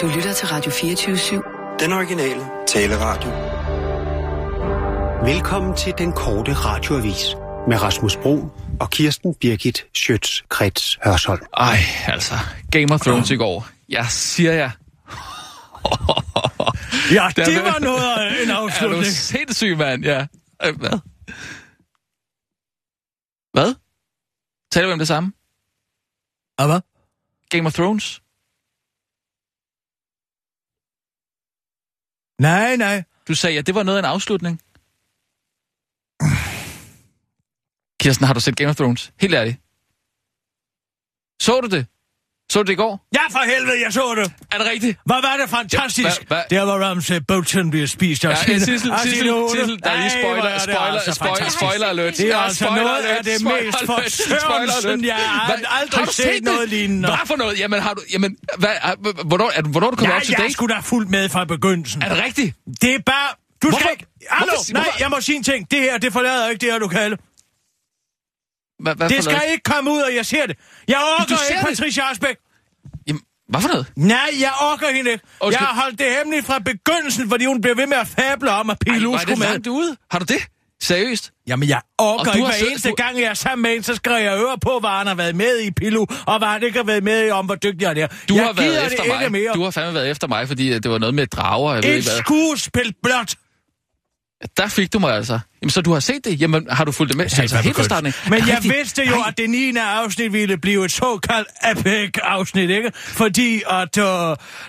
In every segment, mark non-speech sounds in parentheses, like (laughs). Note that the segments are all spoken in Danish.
Du lytter til Radio 24-7. Den originale taleradio. Velkommen til den korte radioavis med Rasmus Bro og Kirsten Birgit Schøtz-Krets Hørsholm. Ej, altså. Game of Thrones i går. Jeg siger jeg. (laughs) Ja, det var noget af en (laughs) Er du afslutning. sindssyg, mand? Ja. Øh, Hvad? Hvad? Taler vi om det samme? Hvad? Game of Thrones? Nej, nej. Du sagde, at det var noget af en afslutning. Kirsten, har du set Game of Thrones? Helt ærligt. Så du det? Så det i går? Ja, for helvede, jeg så det. Er det rigtigt? Hvad var det fantastisk? Ja, hvad- hvad- Der var Ramsay Bolton bliver spist af Ja, sine- Sissel, Sissel. Sissel, der er lige spoiler, er det spoiler, altså spoiler, spoiler alert. Det er Ja, altså noget af det mest alert. jeg har aldrig set det? noget lignende. Hvad for noget? Jamen, har du... Jamen, hvad, er- hvornår, er, du- hvornår du kommet op til jeg date? skulle da fuldt med fra begyndelsen. Er det rigtigt? Det er bare... Du skal ikke... Hallo, nej, jeg må sige en ting. Det her, det forlader ikke det her lokale. Hvad, hvad Det skal noget? ikke komme ud, og jeg ser det. Jeg orker ikke? Patricia Asbæk. Jamen, hvad for noget? Nej, jeg orker hende ikke. Jeg har holdt det hemmeligt fra begyndelsen, fordi hun blev ved med at fable om, at Ej, det skulle med. langt ude. Har du det? Seriøst? Jamen, jeg orker ikke hver siddet- eneste du- gang, jeg er sammen med en, så skriver jeg øre på, hvad han har været med i Pilu, og hvad han ikke har været med i, om hvor dygtig han er. Du jeg har været efter ikke mig. mere. Du har fandme været efter mig, fordi øh, det var noget med drager. Jeg ved Et ikke hvad. skuespil blot. Der fik du mig altså. Jamen, så du har set det? Jamen, har du fulgt det med? Sagde Altså, helt fra starten. af? Men det jeg rigtigt? vidste jo, at det 9. afsnit ville blive et såkaldt epic-afsnit, ikke? Fordi at uh,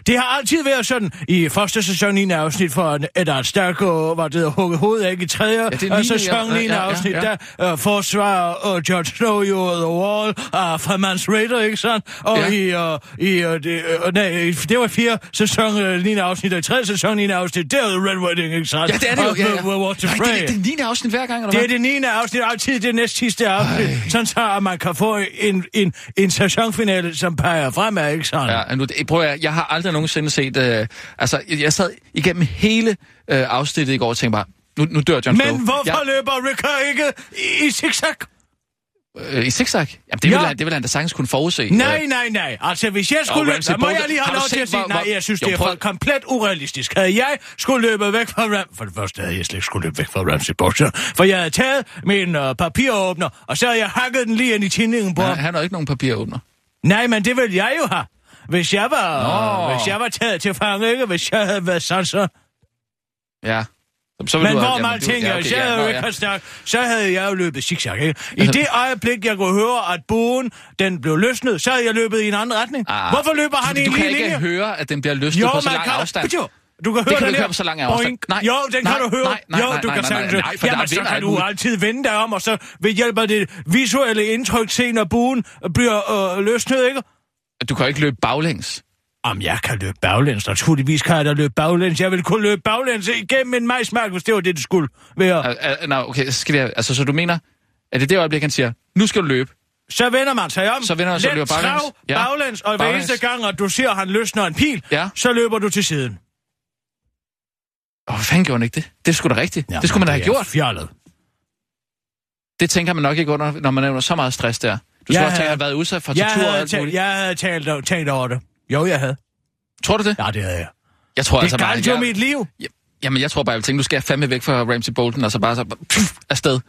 det har altid været sådan, i første sæson 9. afsnit for Eddard Stark og var det hugget hovedet ikke i tredje det ja, niende, sæson ja, 9. ja, ja, afsnit, ja. der uh, forsvarer uh, George Snow jo The Wall uh, fra Mans Raider, ikke sandt? Og Ja. i, uh, i uh, det, uh, nej, det var fire sæson uh, 9. afsnit, og i tredje sæson 9. afsnit, det er The Red Wedding, ikke sandt? Ja, det er det jo. Ja, ja. uh, Nej, det, er- det er 9. afsnit hver gang, eller Det hvad? er det 9. afsnit, altid det næst sidste afsnit, sådan så at man kan få en, en, en sæsonfinale, som peger fremad, ikke sådan? Ja, nu, det- prøv at, jeg har aldrig nogensinde set... Øh, altså, jeg jeg sad igennem hele øh, afsnittet i går og tænkte bare, nu, nu dør John Snow. Men hvorfor Ja, ja. løber Ricker ikke i, i zigzag? Øh, I zigzag? Jamen, det, Ja. vil han, det vil han da sagtens kunne forudse. Nej, nej, nej. Altså, hvis jeg skulle løbe... Ramsay Så må jeg lige have lov til at sige... hvor- Nej, jeg synes, Jo, det er prøv- for komplet urealistisk. Havde jeg skulle løbe væk fra Ram... For det første havde jeg slet ikke skulle løbe væk fra Ramsey Bolton. For jeg havde taget min uh, papiråbner, og så havde jeg hakket den lige ind i tinningen på Nej, han har ikke nogen papiråbner. Nej, men det ville jeg jo have. Hvis jeg var, Nå. hvis jeg var taget til fange, ikke? Hvis jeg havde været sådan, så... Ja. Så Men hvor man tænker, ja, okay, jeg ja, havde jo ikke ja. været stærk, så havde jeg jo løbet zigzag, ikke? I det øjeblik, jeg kunne høre, at buen, den blev løsnet, så havde jeg løbet i en anden retning. Ah. Hvorfor løber han i en du kan lige ikke linje? høre, at den bliver løsnet Jo, på så lang kan... afstand. Du kan høre kan du den ikke her. høre på så lang afstand. Boing. Nej. Jo, den Nej, kan du høre. nej, nej, jo, du nej, kan nej, nej, nej, Jamen, så kan du altid vende dig om, og så ved hjælp af det visuelle indtryk se, når buen bliver øh, løsnet, ikke? Du kan ikke løbe baglæns. Om jeg kan løbe baglæns, naturligvis kan jeg da løbe baglæns. Jeg vil kunne løbe baglæns igennem en majsmark, hvis det var det, det skulle være. Uh, uh, nej, okay, så skal det, altså, så du mener, at det det øjeblik, han siger, nu skal du løbe. Så vender man sig om. Så vender man sig løber baglæns. trav, Ja. baglæns, og hver Baglæns. eneste gang, at du ser, at han løsner en pil, Ja. så løber du til siden. Åh, oh, fanden gjorde han ikke det? Det skulle da rigtigt. det skulle man da have gjort. Fjollet. Det tænker man nok ikke under, når man er under så meget stress der. Du Jeg også tænke, at have været udsat for Jeg tortur og alt muligt. jeg havde talt, tænkt over det. Jo, jeg havde. Tror du det? Ja, det havde jeg. Jeg tror Det altså bare, galt jo jeg, mit liv. Jamen, jeg tror bare, jeg vil tænke, nu skal jeg fandme væk fra Ramsey Bolton, og så bare så pff, afsted.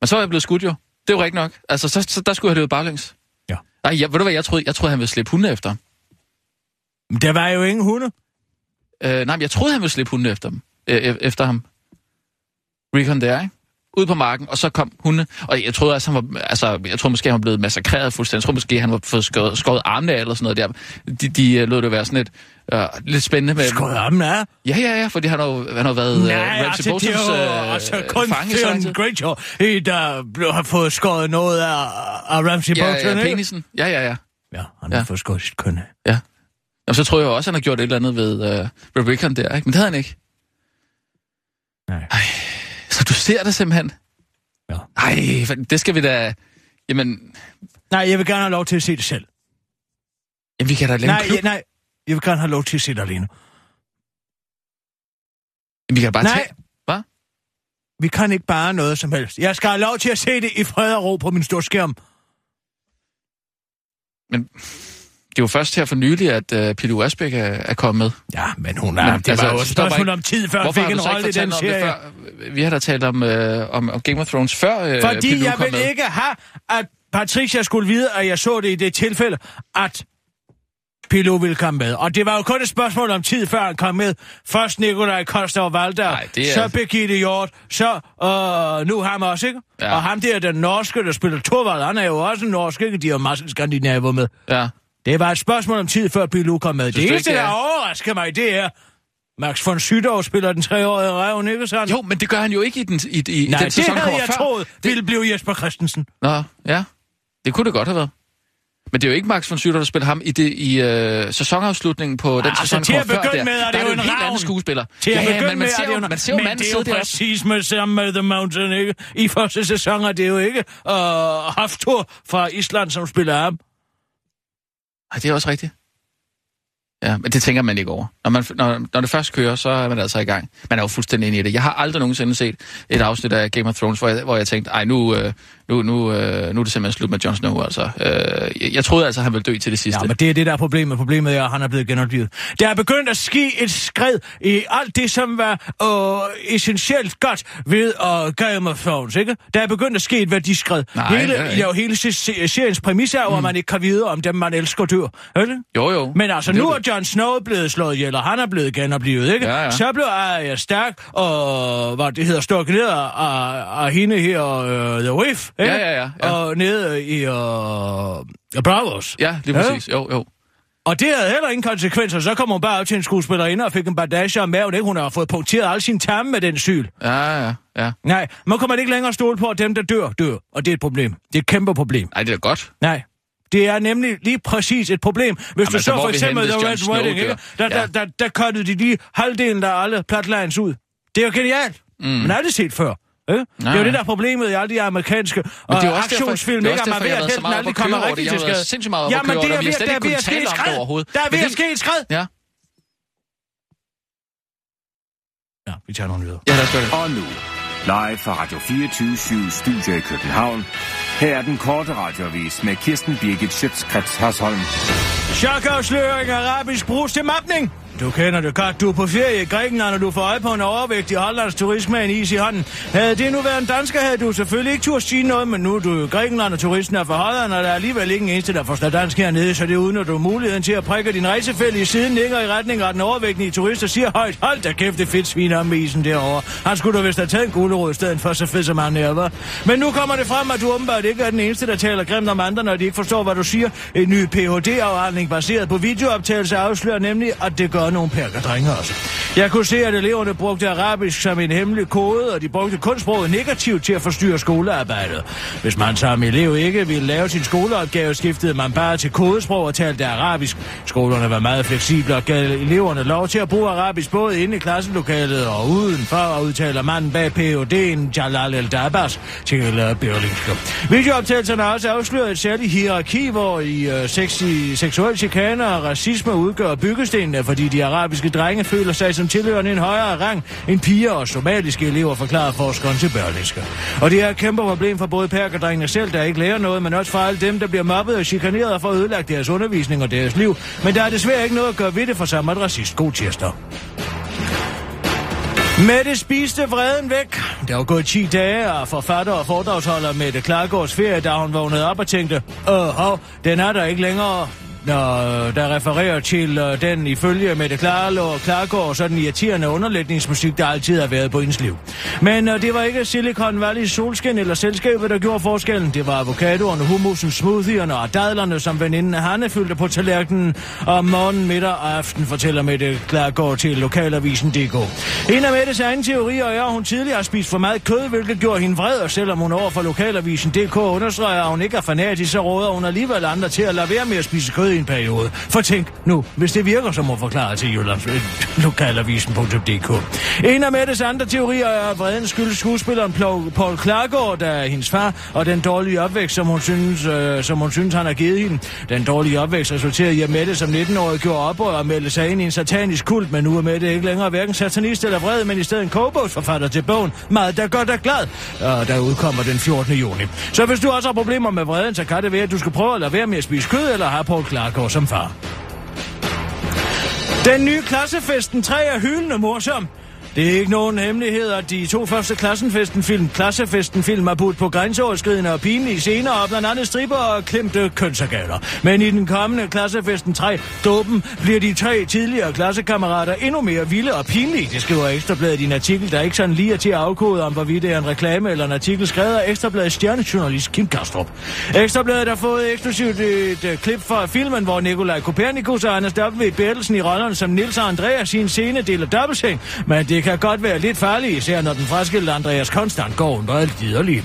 Men så er jeg blevet skudt jo. Det er jo rigtigt nok. Altså, så, så der skulle jeg have løbet baglæns. Ja. Nej, jeg, ved du hvad, jeg troede, jeg troede, han ville slippe hunde efter. Men Der var jo ingen hunde. Øh, nej, men jeg troede, han ville slippe hunde efter, dem, øh, efter ham. Recon der, ikke? Ud på marken, og så kom hunde. Og jeg troede, altså, han var, altså, jeg troede måske, han var blevet massakreret fuldstændig. Jeg troede måske, han var fået skåret, skåret armene af, eller sådan noget der. De, de øh, lod det være sådan lidt, øh, lidt spændende med... Skåret armen af. Ja, ja, ja, fordi han har han har været øh, Nej, Ramsey altså, Boltons øh, altså, kun. Theon Greyjoy, der har fået skåret noget af, af Ramsey Ja, Bolton, ja, penisen. Ja, ja, ja. Ja, han Ja. har fået skåret sit køn af. ja. Jamen, så tror jeg også, han har gjort et eller andet ved ved Rickon der, ikke? Men det havde han ikke. Nej. Så du ser det simpelthen? Ja. Ej, det skal vi da... Jamen, Nej, jeg vil gerne have lov til at se det selv. jamen vi kan da lave Nej, en klub. jeg, nej, jeg vil gerne have lov til at se det alene. Jamen, vi kan bare Nej. tage... Hvad? Vi kan ikke bare noget som helst. Jeg skal have lov til at se det i fred og ro på min store skærm. Men er jo først her for nylig, at uh, Pille Asbæk er, er kommet. Ja, men hun er, Men, det altså, var jo et spørgsmål om tid, før hun fik en rolle i den serie. før? Vi har da talt om, øh, om, om Game of Thrones før øh, Fordi Pilou jeg vil med. ikke have, at Patricia skulle vide, at jeg så det i det tilfælde, at Pilo ville komme med. Og det var jo kun et spørgsmål om tid, før han kom med. Først Nikolaj Koster Valder, Nej, er- så Birgitte Hjort, så øh, nu ham også, ikke? Ja. Og ham der, den norske, der spiller Torvald, han er jo også en norsk, ikke? De har masser af skandinaver med. Ja. Det var et spørgsmål om tid, før Pilo kom med. Synes det eneste, der det er- overrasker mig, det er, Max von Sydow spiller den treårige revn, ikke sandt? Jo, men det gør han jo ikke i den, i, i, Nej, den det sæson, havde jeg før. troet Det, ville blive Jesper Christensen. Nå, ja. Det kunne det godt have været. Men det er jo ikke Max von Sydow, der spiller ham i, det, i øh, sæsonafslutningen på den Altså, sæson, til der at begynde der. med, er det der er jo en en helt anden skuespiller. Til at ja, begynde men man ser, er det jo, man ser jo manden det er jo præcis med sammen med The Mountain, ikke? I første sæson er det jo ikke uh, Haftor fra Island, som spiller ham. Ej, det er også rigtigt. Ja, men det tænker man ikke over. Når, man, når, når det først kører, så er man altså i gang. Man er jo fuldstændig inde i det. Jeg har aldrig nogensinde set et afsnit af Game of Thrones, hvor jeg, hvor jeg tænkte, ej, nu, øh, nu, nu, øh, nu er det simpelthen slut med Jon Snow, altså. Øh, jeg, troede altså, han ville dø til det sidste. Ja, men det er det, der er problemet. Problemet er, at han er blevet genoplevet. Der er begyndt at ske et skred i alt det, som var uh, essentielt godt ved uh, Game of Thrones, ikke? Der er begyndt at ske et værdiskred. Nej, hele, det jo, hele se- se- seriens præmis er jo, mm. at man ikke kan vide, om dem, man elsker, dør. Ikke? Jo, jo. Men altså, nu er Jon Snow blevet slået ihjel, og han er blevet genoplevet, ikke? Ja, ja. Så blev Arya stærk, og hvad det hedder, stukket ned af, af, hende her, uh, The ikke? Ja, ja, ja, ja. Og nede i uh, Bravos. Ja, lige præcis. Jo, jo. Og det havde heller ingen konsekvenser. Så kom hun bare op til en skuespillerinde og fik en bandage om maven, ikke? Hun har fået punkteret al sin tarme med den syl. Ja, ja, ja. Nej, man man ikke længere stole på, at dem, der dør, dør. Og det er et problem. Det er et kæmpe problem. Ej, det er godt. Nej. Det er nemlig lige præcis et problem. Hvis Jamen, du altså, så hvor for eksempel The Red Wedding, ikke? Der, der, Ja. der, der cuttede de lige halvdelen af alle plotlines ud. Det er jo genialt. Mm. Men aldrig set før. Ikke? Det er jo det der er problemet i alle de amerikanske og det er også aktionsfilm, det er ikke? også At man derfor, ved, jeg har at været så helten meget aldrig kommer rigtig det. til Jeg har været skade. sindssygt meget Jamen, det er og vi har ved, slet der er ikke ved kunnet at ske tale et om det skred. overhovedet. Der er ved at ske et skred. Ja, Ja, vi tager nogle videre. ja lad os gøre det. Og nu, live fra Radio 24 Studio i København. Her er den korte radiovis med Kirsten Birgit Schøtzgrads Hasholm. Chokafsløring af arabisk bruges til mapning. Du kender det godt. Du er på ferie i Grækenland, og du får øje på en overvægtig hollandsk turist med en is i hånden. Havde det nu været en dansker, havde du selvfølgelig ikke turde sige noget, men nu er du i Grækenland, og turisten er fra Holland, og der er alligevel ikke en eneste, der forstår dansk hernede, så det udnytter du muligheden til at prikke din rejsefælde i siden, nikker i retning af den overvægtige turist og siger højt, hold da kæft, det fedt svin om med isen derovre. Han skulle da vist have taget en gulerod i stedet for, så fedt som han er. Men nu kommer det frem, at du åbenbart ikke er den eneste, der taler grimt om andre, når de ikke forstår, hvad du siger. En ny Ph.D.-afhandling baseret på videooptagelse afslører nemlig, at det gør nogle perkerdrenge også. Altså. Jeg kunne se, at eleverne brugte arabisk som en hemmelig kode, og de brugte kunstsproget negativt til at forstyrre skolearbejdet. Hvis man som elev ikke ville lave sin skoleopgave, skiftede man bare til kodesprog og talte arabisk. Skolerne var meget fleksible og gav eleverne lov til at bruge arabisk både inde i klasselokalet og udenfor, og udtaler manden bag Ph.D.'en Jalal El Dabas til Berlingske. Videooptagelserne har også afsløret et særligt hierarki, hvor i øh, uh, sexy, seksuel chikane og racisme udgør byggestenene, fordi de arabiske drenge føler sig som tilhørende en højere rang end piger og somaliske elever, forklarer forskeren til Berlingske. Og det er et kæmpe problem for både perkerdrengene selv, der ikke lærer noget, men også for alle dem, der bliver mobbet og chikaneret og får ødelagt deres undervisning og deres liv. Men der er desværre ikke noget at gøre ved det for samme racist. God tirsdag. Mette spiste vreden væk. Det var gået 10 dage, og forfatter og foredragsholder Mette Klargaards ferie, da hun vågnede op og tænkte, åh, hov, den er der ikke længere. Når øh, der refererer til øh, den ifølge Mette Klargaard, Klargaard sådan irriterende underlægningsmusik, der altid har været på ens liv. Men øh, det var ikke Silicon Valley solskin eller selskabet, der gjorde forskellen. Det var avocadoerne, hummusen, smoothierne og dadlerne, som veninden Hanne fyldte på tallerkenen om morgen, middag og aften, fortæller Mette Klargaard til lokalavisen.dk. En af Mettes egen teorier er, at hun tidligere har spist for meget kød, hvilket gjorde hende vred, og selvom hun over for lokalavisen.dk understreger, at hun ikke er fanatisk, så råder hun alligevel andre til at lade være med at spise kød i en periode. For tænk nu, hvis det virker, som må forklare til Jyllands øh, lokalavisen.dk. En af Mettes andre teorier er, at vreden skyldes skuespilleren Paul Klargaard, der er hendes far, og den dårlige opvækst, som hun synes, øh, som hun synes han har givet hende. Den dårlige opvækst resulterede i, at Mette som 19-årig gjorde oprør og meldte sig ind i en satanisk kult, men nu er Mette ikke længere hverken satanist eller vred, men i stedet en kogebogsforfatter til bogen Meget der godt er glad, og der udkommer den 14. juni. Så hvis du også har problemer med vreden, så kan det være, at du skal prøve at lade være med at spise kød, eller have Paul Klargaard klar som far. Den nye klassefesten 3 er hyldende morsom. Det er ikke nogen hemmelighed, at de to første Klassenfesten-film, Klassefesten-film er budt på grænseoverskridende og pinlige scener og blandt andet striber og klemte kønsorganer. Men i den kommende Klassefesten 3, Dopen, bliver de tre tidligere klassekammerater endnu mere vilde og pinlige. Det skriver Ekstrabladet i en artikel, der ikke sådan lige er til at afkode om, hvorvidt det er en reklame eller en artikel skrevet af Ekstrabladets stjernejournalist Kim Kastrup. Ekstrabladet har fået eksklusivt et, et klip fra filmen, hvor Nikolaj Kopernikus og Anders W. Bertelsen i rollerne som Nils og Andreas i en scene deler dobbeltseng, men det kan kan godt være lidt farligt, især når den fraskilte Andreas konstant går under liderlig.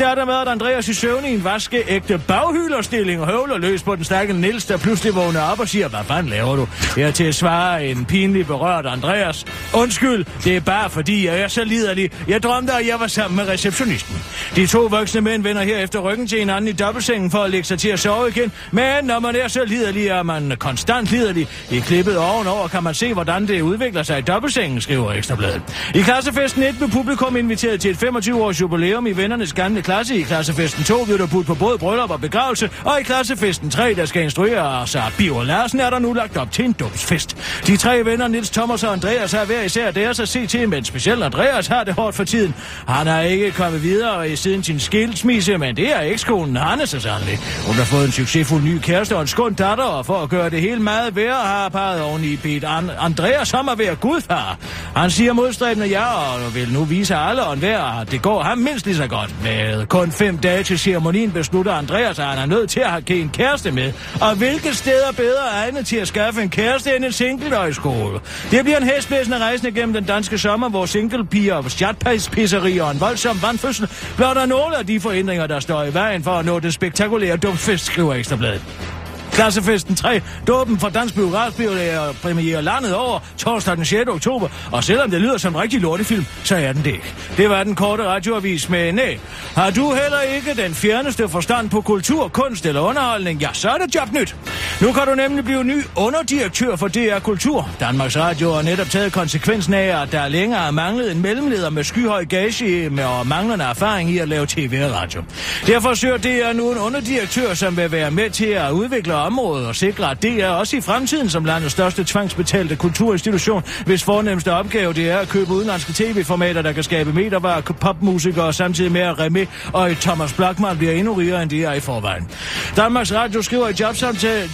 er der med, at Andreas i søvn i en vaskeægte baghylderstilling og høvler løs på den stakkels Nils, der pludselig vågner op og siger, hvad fanden laver du? Her til at svare en pinlig berørt Andreas. Undskyld, det er bare fordi, jeg er så liderlig. Jeg drømte, at jeg var sammen med receptionisten. De to voksne mænd vender her efter ryggen til hinanden i dobbeltsengen for at lægge sig til at sove igen. Men når man er så liderlig, er man konstant liderlig. I klippet ovenover kan man se, hvordan det udvikler sig i dobbeltsengen, skriver Ekstrabladet. I klassefesten 1 blev publikum inviteret til et 25-års jubilæum i vennernes gamle klasse. I klassefesten 2 blev der budt på både bryllup og begravelse, og i klassefesten 3, der skal instruere sig Biver Larsen, er der nu lagt op til en dåbsfest. De tre venner, Nils Thomas og Andreas, har hver især deres at se til, men specielt Andreas har det hårdt for tiden. Han har ikke kommet videre i siden sin skilsmisse, men det er ekskonen Hanne så sandelig. Hun har fået en succesfuld ny kæreste og en skund datter, og for at gøre det hele meget værre, har parret oven i bedt Andreas om at gudfar. Han siger modstræbende ja, og vil nu vise alle og enhver, at det går ham mindst lige så godt. Med kun fem dage til ceremonien beslutter Andreas, at han er nødt til at have en kæreste med. Og hvilket sted er bedre egnet til at skaffe en kæreste end en single Det bliver en hæsblæsende rejsende gennem den danske sommer, hvor singlepiger, chatpisserier og en voldsom vandfødsel blot er nogle af de forhindringer, der står i vejen for at nå det spektakulære dumfest, skriver Ekstrabladet. Klassefesten 3, dåben for Dansk Biografbiograf premiere landet over torsdag den 6. oktober. Og selvom det lyder som en rigtig lortefilm, så er den det ikke. Det var den korte radioavis med nej. Har du heller ikke den fjerneste forstand på kultur, kunst eller underholdning, ja, så er det jobnyt. Nu kan du nemlig blive ny underdirektør for DR Kultur. Danmarks Radio har netop taget konsekvensen af, at der længere har manglet en mellemleder med skyhøj gage med og manglende erfaring i at lave tv og radio. Derfor søger DR nu en underdirektør, som vil være med til at udvikle området og sikre, at det er også i fremtiden som landets største tvangsbetalte kulturinstitution, hvis fornemmeste opgave det er at købe udenlandske tv-formater, der kan skabe metervarer, popmusikere, samtidig med at Remy og Thomas Blackman bliver endnu rigere, end de er i forvejen. Danmarks Radio skriver i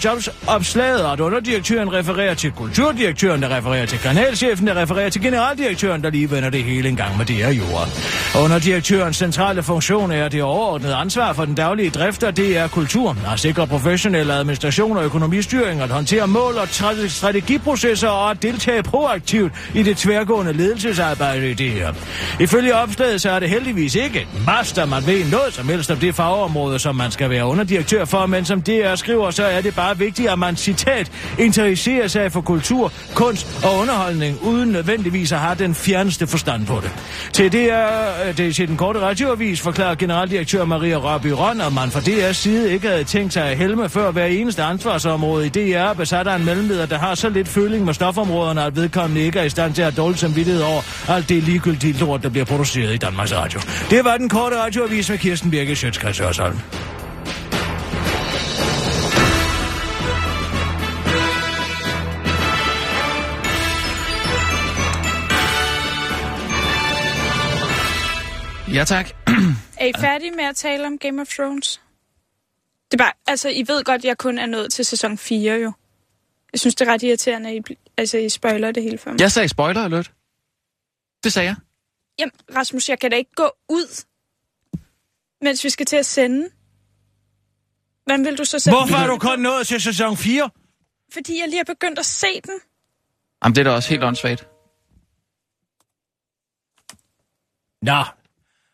jobsopslaget, at underdirektøren refererer til kulturdirektøren, der refererer til kanalchefen, der refererer til generaldirektøren, der lige vender det hele en gang med det her jord. Underdirektørens centrale funktion er det overordnede ansvar for den daglige drift, og det er kultur, at sikre professionel administration og økonomistyring, at håndtere mål og strategiprocesser og at deltage proaktivt i det tværgående ledelsesarbejde i det her. Ifølge opslaget så er det heldigvis ikke et master, man ved noget som helst om det fagområde, som man skal være underdirektør for, men som DR skriver, så er det bare vigtigt, at man, citat, interesserer sig for kultur, kunst og underholdning, uden nødvendigvis at have den fjerneste forstand på det. Til øh, det er det til den korte radioavis forklarer generaldirektør Maria Rørby Røn, at man fra DR's side ikke havde tænkt sig at helme før hver eneste ansvarsområde i DR besat af en mellemleder, der har så lidt føling med stofområderne, at vedkommende ikke er i stand til at dårligt samvittighed over alt det ligegyldige lort, der bliver produceret i Danmarks Radio. Det var den korte radioavis med Kirsten Birke Sjøtskreds Hørsholm. Ja, tak. Er I færdige med at tale om Game of Thrones? Det er bare, altså, I ved godt, at jeg kun er nået til sæson 4 jo. Jeg synes, det er ret irriterende, at I, altså, I spoiler det hele for mig. Jeg sagde spoiler alert. Det sagde jeg. Jamen, Rasmus, jeg kan da ikke gå ud, mens vi skal til at sende. Hvordan vil du så sætte Hvorfor er du kun nået til sæson 4? Fordi jeg lige har begyndt at se den. Jamen, det er da også helt åndssvagt. Nå,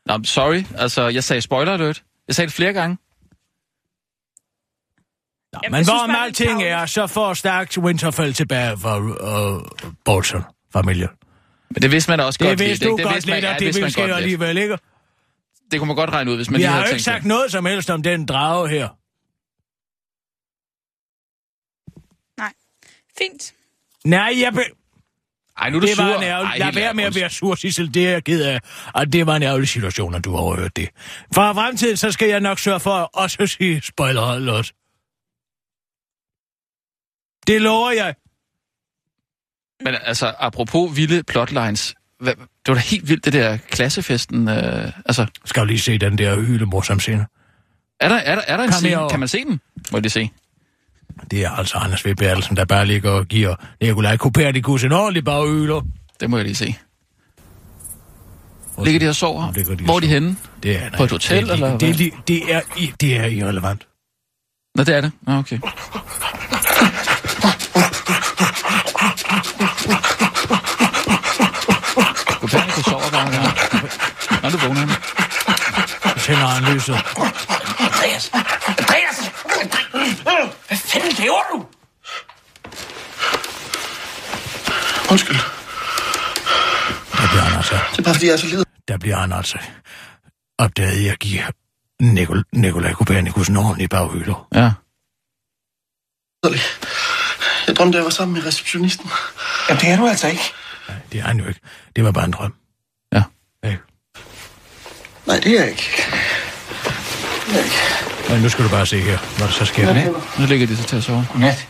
Nå, sorry. Altså, jeg sagde spoiler alert. Jeg sagde det flere gange. Nå, Jamen, men jeg hvorom det er alting er, så får stærkt Winterfell tilbage for uh, Bolton-familien. Men det vidste man også Det godt. vidste lidt, du ikke? godt vidste man- lidt, ja, at det vidste ville man ske godt alligevel, ikke? Det kunne man godt regne ud, hvis man Vi lige har havde jo tænkt ikke sagt noget som helst om den drage her. Nej. Fint. Nej, jeg be... Ej, nu er du det sur. var en ærgerlig... Ej, Lad være med at være sur, Sissel. Det er jeg ked af. Og det var en ærgerlig situation, at du har overhørt det. For fremtiden, så skal jeg nok sørge for at også sige spoiler alert. Det lover jeg. Men altså, apropos vilde plotlines, hvad, det var da helt vildt, det der klassefesten. Øh, altså, Skal du lige se den der hylemorsom scene? er der, er der, er der en Kom scene? herover. Kan man se den? Må jeg lige se. Det er altså Anders V. Bertelsen, der bare ligger og giver Nikolaj Kopernikus en ordentlig bagøler. Det må jeg lige se. Ligger de og sover? Ligger de Hvor er de henne? Det er, På et hotel, det, er, eller det, er, det, er, i- det er irrelevant. Nå, det er det. Nå, okay. Kopernikus sover bare der. Nå, du vågner han. Så tænder han lyset. Andreas! Andreas! Hvad fanden laver du? Undskyld. Der bliver han altså, Det er bare fordi, jeg er så led. der bliver han altså opdaget i at give Nikol, Nikolaj Kopernikus en ordentlig bagøler. Ja. Jeg drømte, jeg var sammen med receptionisten. Jamen, det er du altså ikke. Nej, det er han jo ikke. Det var bare en drøm. Ja. Ja. Nej, det er jeg ikke. Det er jeg ikke. Men nu skal du bare se her, hvad der så sker. Ja. Nu ligger de så til at sove. Godnat.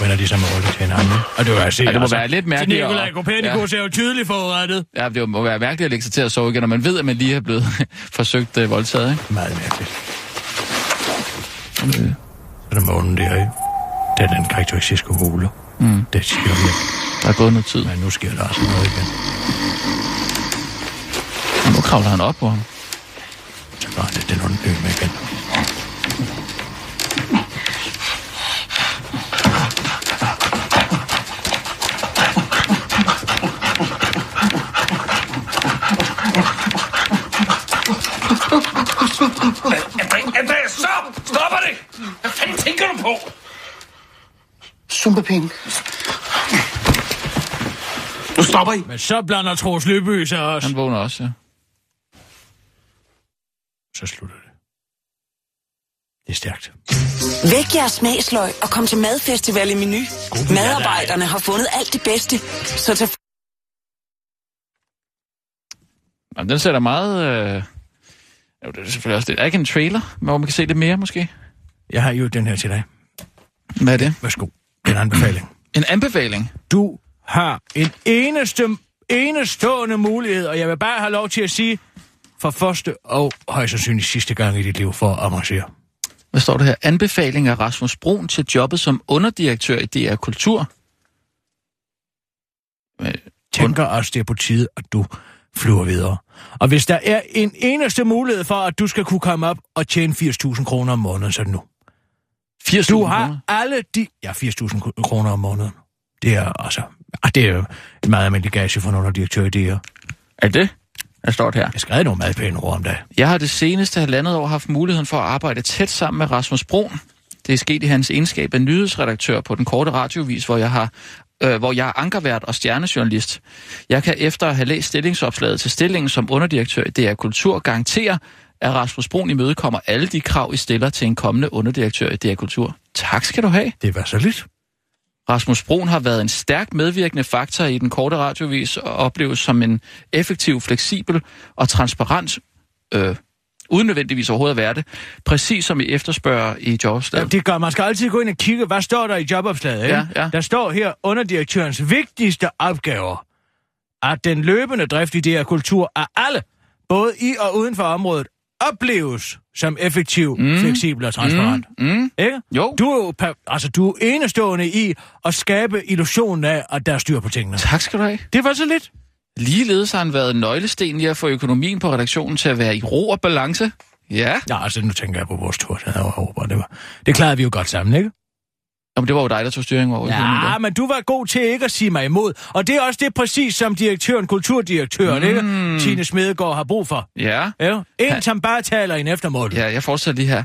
Vender de sig med ryggen til hinanden. Og det var jeg se, Ja, det må være lidt mærkeligt Nikolaj Kopernikus er jo tydeligt forrettet. Ja, det må være mærkeligt at lægge sig til at sove igen, når man ved, at man lige er blevet (laughs) forsøgt uh, voldtaget, ikke? Meget mærkeligt. Så er der månen der, ikke? Det er den karakteristiske hule. Mm. Det siger vi. Der er gået noget tid. Men nu sker der altså noget igen. Og nu kravler han op på ham. Så går han lidt den onde med igen. Andre- Andreas, stop! Stopper det! Hvad fanden tænker du på? Sumpepenge. Nu stopper I. Men så blander Troels Løbø sig også. Han vågner også, ja. Så slutter det. Det er stærkt. Væk jeres smagsløg og kom til Madfestival i Menu. Medarbejderne har fundet alt det bedste, så til Jamen, den sætter meget... Øh... Jo, det er selvfølgelig også det. Er ikke en trailer, hvor man kan se lidt mere, måske? Jeg har jo den her til dig. Hvad er det? Værsgo. En anbefaling. (clears throat) En anbefaling. Du har en eneste, enestående mulighed, og jeg vil bare have lov til at sige, for første og højst sandsynligt sidste gang i dit liv for at avancere. Hvad står der her? Anbefaling af Rasmus Brun til jobbet som underdirektør i DR Kultur. Øh, tænker også, det er på tide, at du flyver videre. Og hvis der er en eneste mulighed for, at du skal kunne komme op og tjene 80.000 kroner om måneden, så er det nu. 80.000 Du kroner. har alle de... Ja, 80.000 kroner om måneden. Det er altså... ah, Det er jo en meget almindelig gage for nogle direktør i DR. Er det? Der står det her. Jeg skrev nogle meget pæne ord om det. Jeg har det seneste halvandet år haft muligheden for at arbejde tæt sammen med Rasmus Brun. Det er sket i hans egenskab af nyhedsredaktør på den korte radiovis, hvor jeg har øh, hvor jeg er ankervært og stjernejournalist. Jeg kan efter at have læst stillingsopslaget til stillingen som underdirektør i DR Kultur garantere, at Rasmus Brun imødekommer alle de krav, I stiller til en kommende underdirektør i DR Kultur. Tak skal du have. Det var så lidt. Rasmus Brun har været en stærk medvirkende faktor i den korte radiovis og opleves som en effektiv, fleksibel og transparent, øh, uden nødvendigvis overhovedet at være det, præcis som I efterspørger i Ja, jobopslaget. det gør, man skal altid gå ind og kigge, hvad står der i jobopslaget, ikke? Ja, ja. Der står her, underdirektørens vigtigste opgaver, at den løbende drift i DR Kultur af alle, både i og uden for området, opleves som effektiv, mm. fleksibel og transparent. Mm, mm. Ikke? Jo. Du er jo altså, du er enestående i at skabe illusionen af, at der er styr på tingene. Tak skal du have. Det var så lidt. Ligeledes har han været nøglesten i at få økonomien på redaktionen til at være i ro og balance. Ja, Ja, altså nu tænker jeg på vores tur til Europa. Det, var, det klarede vi jo godt sammen, ikke? Jamen, det var jo dig, der tog styringen over Ja, men du var god til ikke at sige mig imod. Og det er også det præcis, som direktøren, kulturdirektøren, mm. ikke? Tine Smedegaard har brug for. Ja, Ja. En, Han- som bare taler i en eftermål. ja, jeg fortsætter lige her.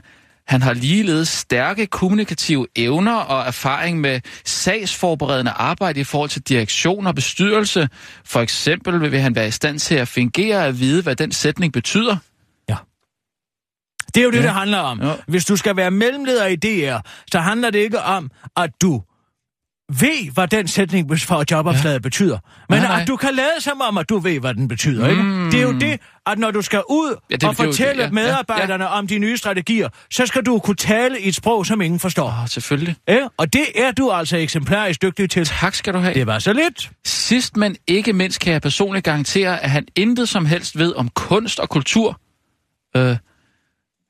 Han har ligeledes stærke kommunikative evner og erfaring med sagsforberedende arbejde i forhold til direktion og bestyrelse. For eksempel vil han være i stand til at fingere at vide, hvad den sætning betyder. Det er jo det, Ja. det handler om. Ja. Hvis du skal være mellemleder i DR, så handler det ikke om, at du ved, hvad den sætning for jobopslaget ja. betyder. Men Nej, nej. at du kan lade som om, at du ved, hvad den betyder, ikke? Mm. Det er jo det, at når du skal ud Ja, ja, det- og det fortælle ja, ja, medarbejderne ja. om de nye strategier, så skal du kunne tale i et sprog, som ingen forstår. Åh, selvfølgelig. Ja? Og det er du altså eksemplarisk dygtig til. Tak skal du have. Det var så lidt. Sidst, men ikke mindst, kan jeg personligt garantere, at han intet som helst ved om kunst og kultur. Øh,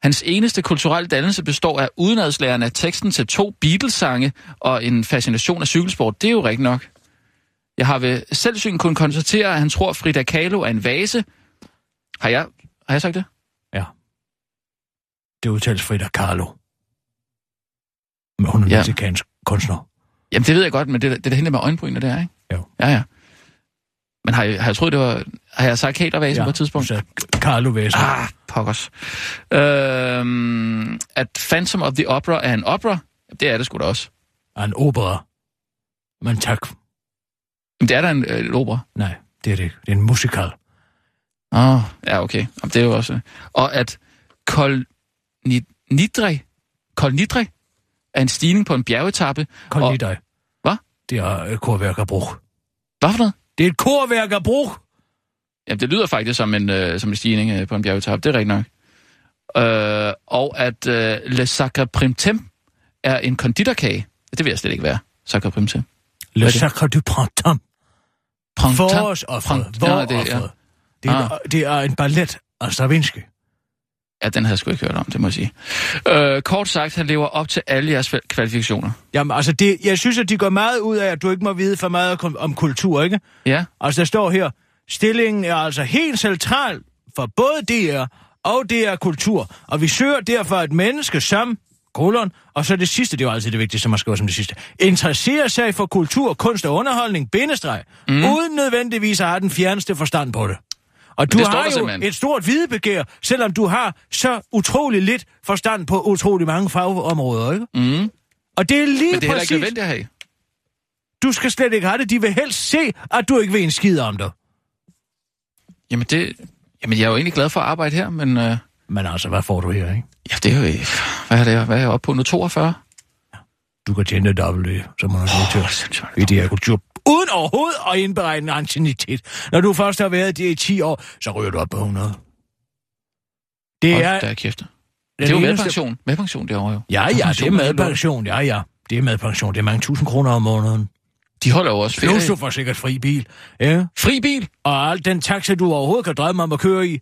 hans eneste kulturelle dannelse består af udenadslæren af teksten til to Beatles-sange og en fascination af cykelsport. Det er jo rigtigt nok. Jeg har ved selvsyn kun konstatere, at han tror, Frida Kahlo er en vase. Har jeg, har jeg sagt det? Ja. Det udtales Frida Kahlo. Men hun er Ja. mexikansk kunstner. Jamen, det ved jeg godt, men det, det er da hende med øjenbrynene der, ikke? Jo. Ja, ja. Men har jeg, har jeg troet, det var... Har jeg sagt Katervasen ja, på et tidspunkt? Så Carlo Væsen. Ah, pokkers. Øhm, at Phantom of the Opera er en opera? Det er det sgu da også. Er en opera. Men tak. Men det er da en, øh, opera. Nej, det er det. Det er en musical. Åh, oh, ja, okay. Jamen, det er jo også... Og at Kol Ni- Nidre, Kol Nidre er en stigning på en bjergetappe. Og- lige dig. Hvad? Det er et korværk af brug. Hvad for noget? Det er et korværk af brug. Jamen, det lyder faktisk som en, øh, som en stigning øh, på en bjergetappe. Det er rigtigt nok. Øh, og at øh, Le Sacre Primtem er en konditorkage. Det vil jeg slet ikke være. Sacre Primtem. Le sacre du printemps. Forårsoffret. Printemps. Ja, det, ja. Det, er, Ah. det er en ballet af Stravinsky. Ja, den havde jeg sgu ikke hørt om, det må jeg sige. Øh, kort sagt, han lever op til alle jeres kval- kvalifikationer. Jamen, altså, det, jeg synes, at de går meget ud af, at du ikke må vide for meget om, kultur, ikke? Ja, Altså, der står her, stillingen er altså helt central for både DR og DR Kultur, og vi søger derfor et menneske som, kolon, og så det sidste, det er jo altid det vigtigste, man skriver som det sidste, interesserer sig for kultur, kunst og underholdning, bindestreg, mm. uden nødvendigvis at have den fjerneste forstand på det. Og du det har jo simpelthen. et stort videbegær, selvom du har så utrolig lidt forstand på utrolig mange fagområder, ikke? mm. Og det er lige men det er præcis... ikke nødvendigt at have. Du skal slet ikke have det. De vil helst se, at du ikke ved en skid om det. Jamen, det, jamen, jeg er jo egentlig glad for at arbejde her, men øh, Men altså, hvad får du her, ikke? ja, det er jo... Hvad er det? Hvad er jeg oppe på nu? 42? Du kan tjene dobbelt som man har oh, sindssygt. i det her kultur. Uden overhovedet at indberegne en anciennitet. Når du først har været det i 10 år, så ryger du op på 100. Det Hold er... da kæft. Det er jo medpension. Medpension derovre jo. Ja, ja, det er madpension. Ja, ja. Det er madpension. Det er mange tusind kroner om måneden. De holder jo også ferie. Plus du får sikkert fri bil. Ja. Fri bil? Og al den taxa, du overhovedet kan drømme om at køre i.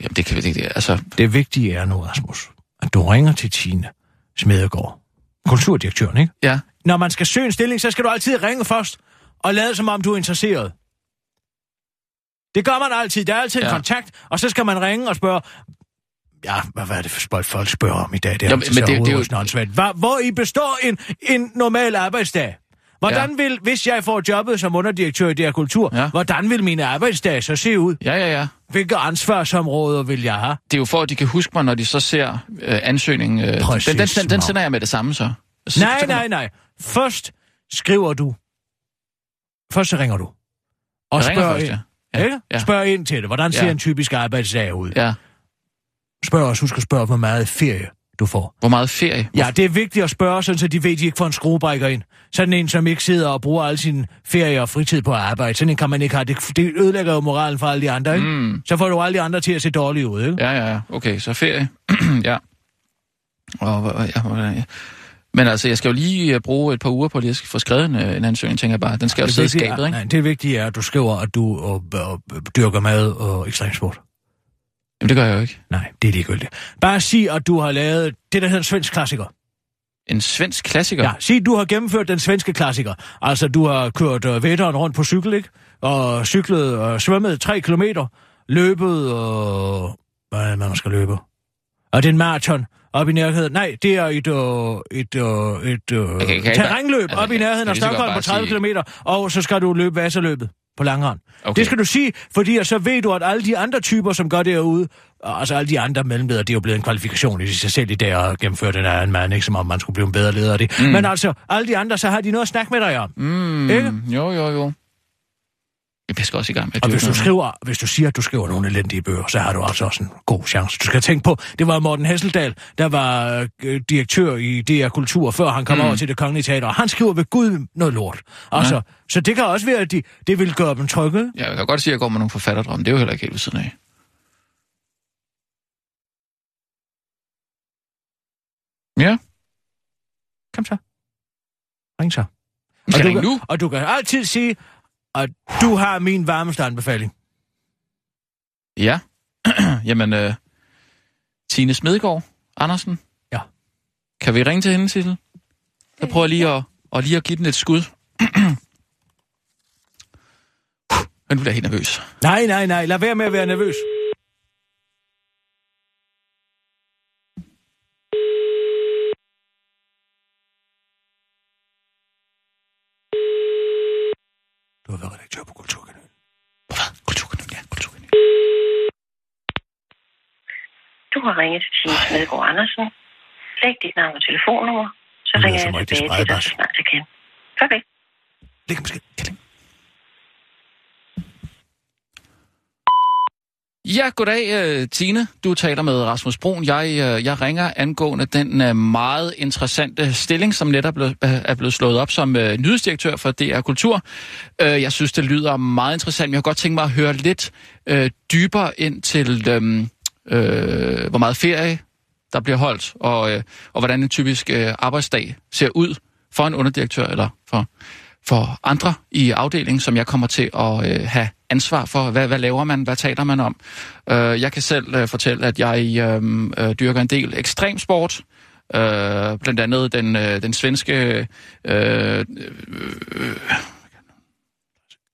Jamen, det kan vi ikke. Altså, Det vigtige er nu, Rasmus, at du ringer til Tine Smedegaard. Kulturdirektøren, ikke? ja. Når man skal søge en stilling, så skal du altid ringe først og lade som om, du er interesseret. Det gør man altid. Der er altid en Ja. kontakt, og så skal man ringe og spørge... Ja, hvad, hvad er det for spøjt, folk spørger om i dag? Det er Jo, men det- det åndssvagt. Hvad, hvor I består en, en normal arbejdsdag? Hvordan vil, hvis jeg får jobbet som underdirektør i DR Kultur, Ja. hvordan vil mine arbejdsdage så se ud? Ja, ja, ja. Hvilke ansvarsområder vil jeg have? Det er jo for, at de kan huske mig, når de så ser øh, ansøgningen. Øh, Præcis, den, den, den, den sender jeg med det samme, så. så Nej, så- nej, nej. Først skriver du. Først så ringer du. Og Jeg spørger først, ja. Ikke? ja. Spørg ind til det. Hvordan ser Ja. en typisk arbejdsdag ud? Ja. Spørg også, husk at spørge, hvor meget ferie du får. Hvor meget ferie? Ja, det er vigtigt at spørge, sådan, så de ved, at de ikke får en skruebrækker ind. Sådan en, som ikke sidder og bruger al sin ferie og fritid på arbejde. Sådan en kan man ikke have. Det, det ødelægger jo moralen for alle de andre, ikke? Mm. Så får du alle de andre til at se dårlige ud, ikke? Ja, ja. Okay, så ferie. (clears throat) ja. Og, hvor- ja, hvor- ja. Men altså, jeg skal jo lige øh, bruge et par uger på lige at få skrevet en, øh, en ansøgning, tænker jeg bare. Den skal jo sidde i skabet, ikke? nej, det vigtige er, at du skriver, at du og, og, dyrker mad og ekstremsport. Jamen, det gør jeg jo ikke. Nej, det er ligegyldigt. Bare sig, at du har lavet det, der hedder en svensk klassiker. En svensk klassiker? Ja, sig, du har gennemført den svenske klassiker. Altså, du har kørt uh, vætteren rundt på cykel, ikke? Og cyklet og svømmet tre kilometer, løbet og... Hvad er det, man skal løbe? Og det er en maraton op i nærheden. Nej, det er et, uh, et, uh, et uh, kan ikke bare- altså, op i nærheden af Stockholm på bare 30 sige- km, og så skal du løbe Vasseløbet på langrand. Okay. Det skal du sige, fordi så ved du, at alle de andre typer, som gør derude, altså alle de andre mellemledere, det er jo blevet en kvalifikation i sig selv i dag at gennemføre den her en mand, ikke som om man skulle blive en bedre leder af det. Mm. Men altså, alle de andre, så har de noget at snakke med dig om. Mm, Ikke? jo, jo, jo. Vi skal også i gang med Og hvis du, skriver, hvis du siger, at du skriver nogle elendige bøger, så har du altså også en god chance. Du skal tænke på, det var Morten Hesseldal, der var øh, direktør i DR Kultur, før han kom Mm. over til det kongelige teater. Og han skriver ved Gud noget lort. Altså, Ja. Så det kan også være, at de, det vil gøre dem trygge. Ja, jeg kan godt sige, at jeg går med nogle forfatterdrømme. Det er jo heller ikke helt ved siden af. Ja. Kom så. Ring så. Og du, kan, nu. og du kan altid sige, at du har min varmeste anbefaling. Ja. (clears throat) Jamen, øh, Tine Smedgaard Andersen. Ja. Kan vi ringe til hende, Sissel? Jeg prøver lige at, og lige at give den et skud. (clears throat) Men nu bliver helt nervøs. Nej, nej, nej. Lad være med at være nervøs. Du har været redaktør på Kulturkanalen. Hvad? Kulturkanalen, ja, kulturkanalen. Du har ringet til Tine Smedegaard Andersen. Læg dit navn og telefonnummer, så ringer jeg tilbage til dig, så snart jeg kan. Farvel. Læg måske. Ja, goddag, øh, Tine. Du taler med Rasmus Brun. Jeg, øh, jeg ringer angående den øh, meget interessante stilling, som netop er blevet slået op som nyhedsdirektør for DR Kultur. Jeg synes, det lyder meget interessant. Jeg har godt tænkt mig at høre lidt dybere ind til, øhm, øh, hvor meget ferie der bliver holdt, og, og hvordan en typisk arbejdsdag ser ud for en underdirektør eller for, for andre i afdelingen, som jeg kommer til at øh, have ansvar for. Hvad, hvad laver man? Hvad taler man om? Øh, jeg kan selv øh, fortælle, at jeg øh, øh, dyrker en del ekstremsport. Øh, blandt andet den, øh, den svenske... Øh, øh,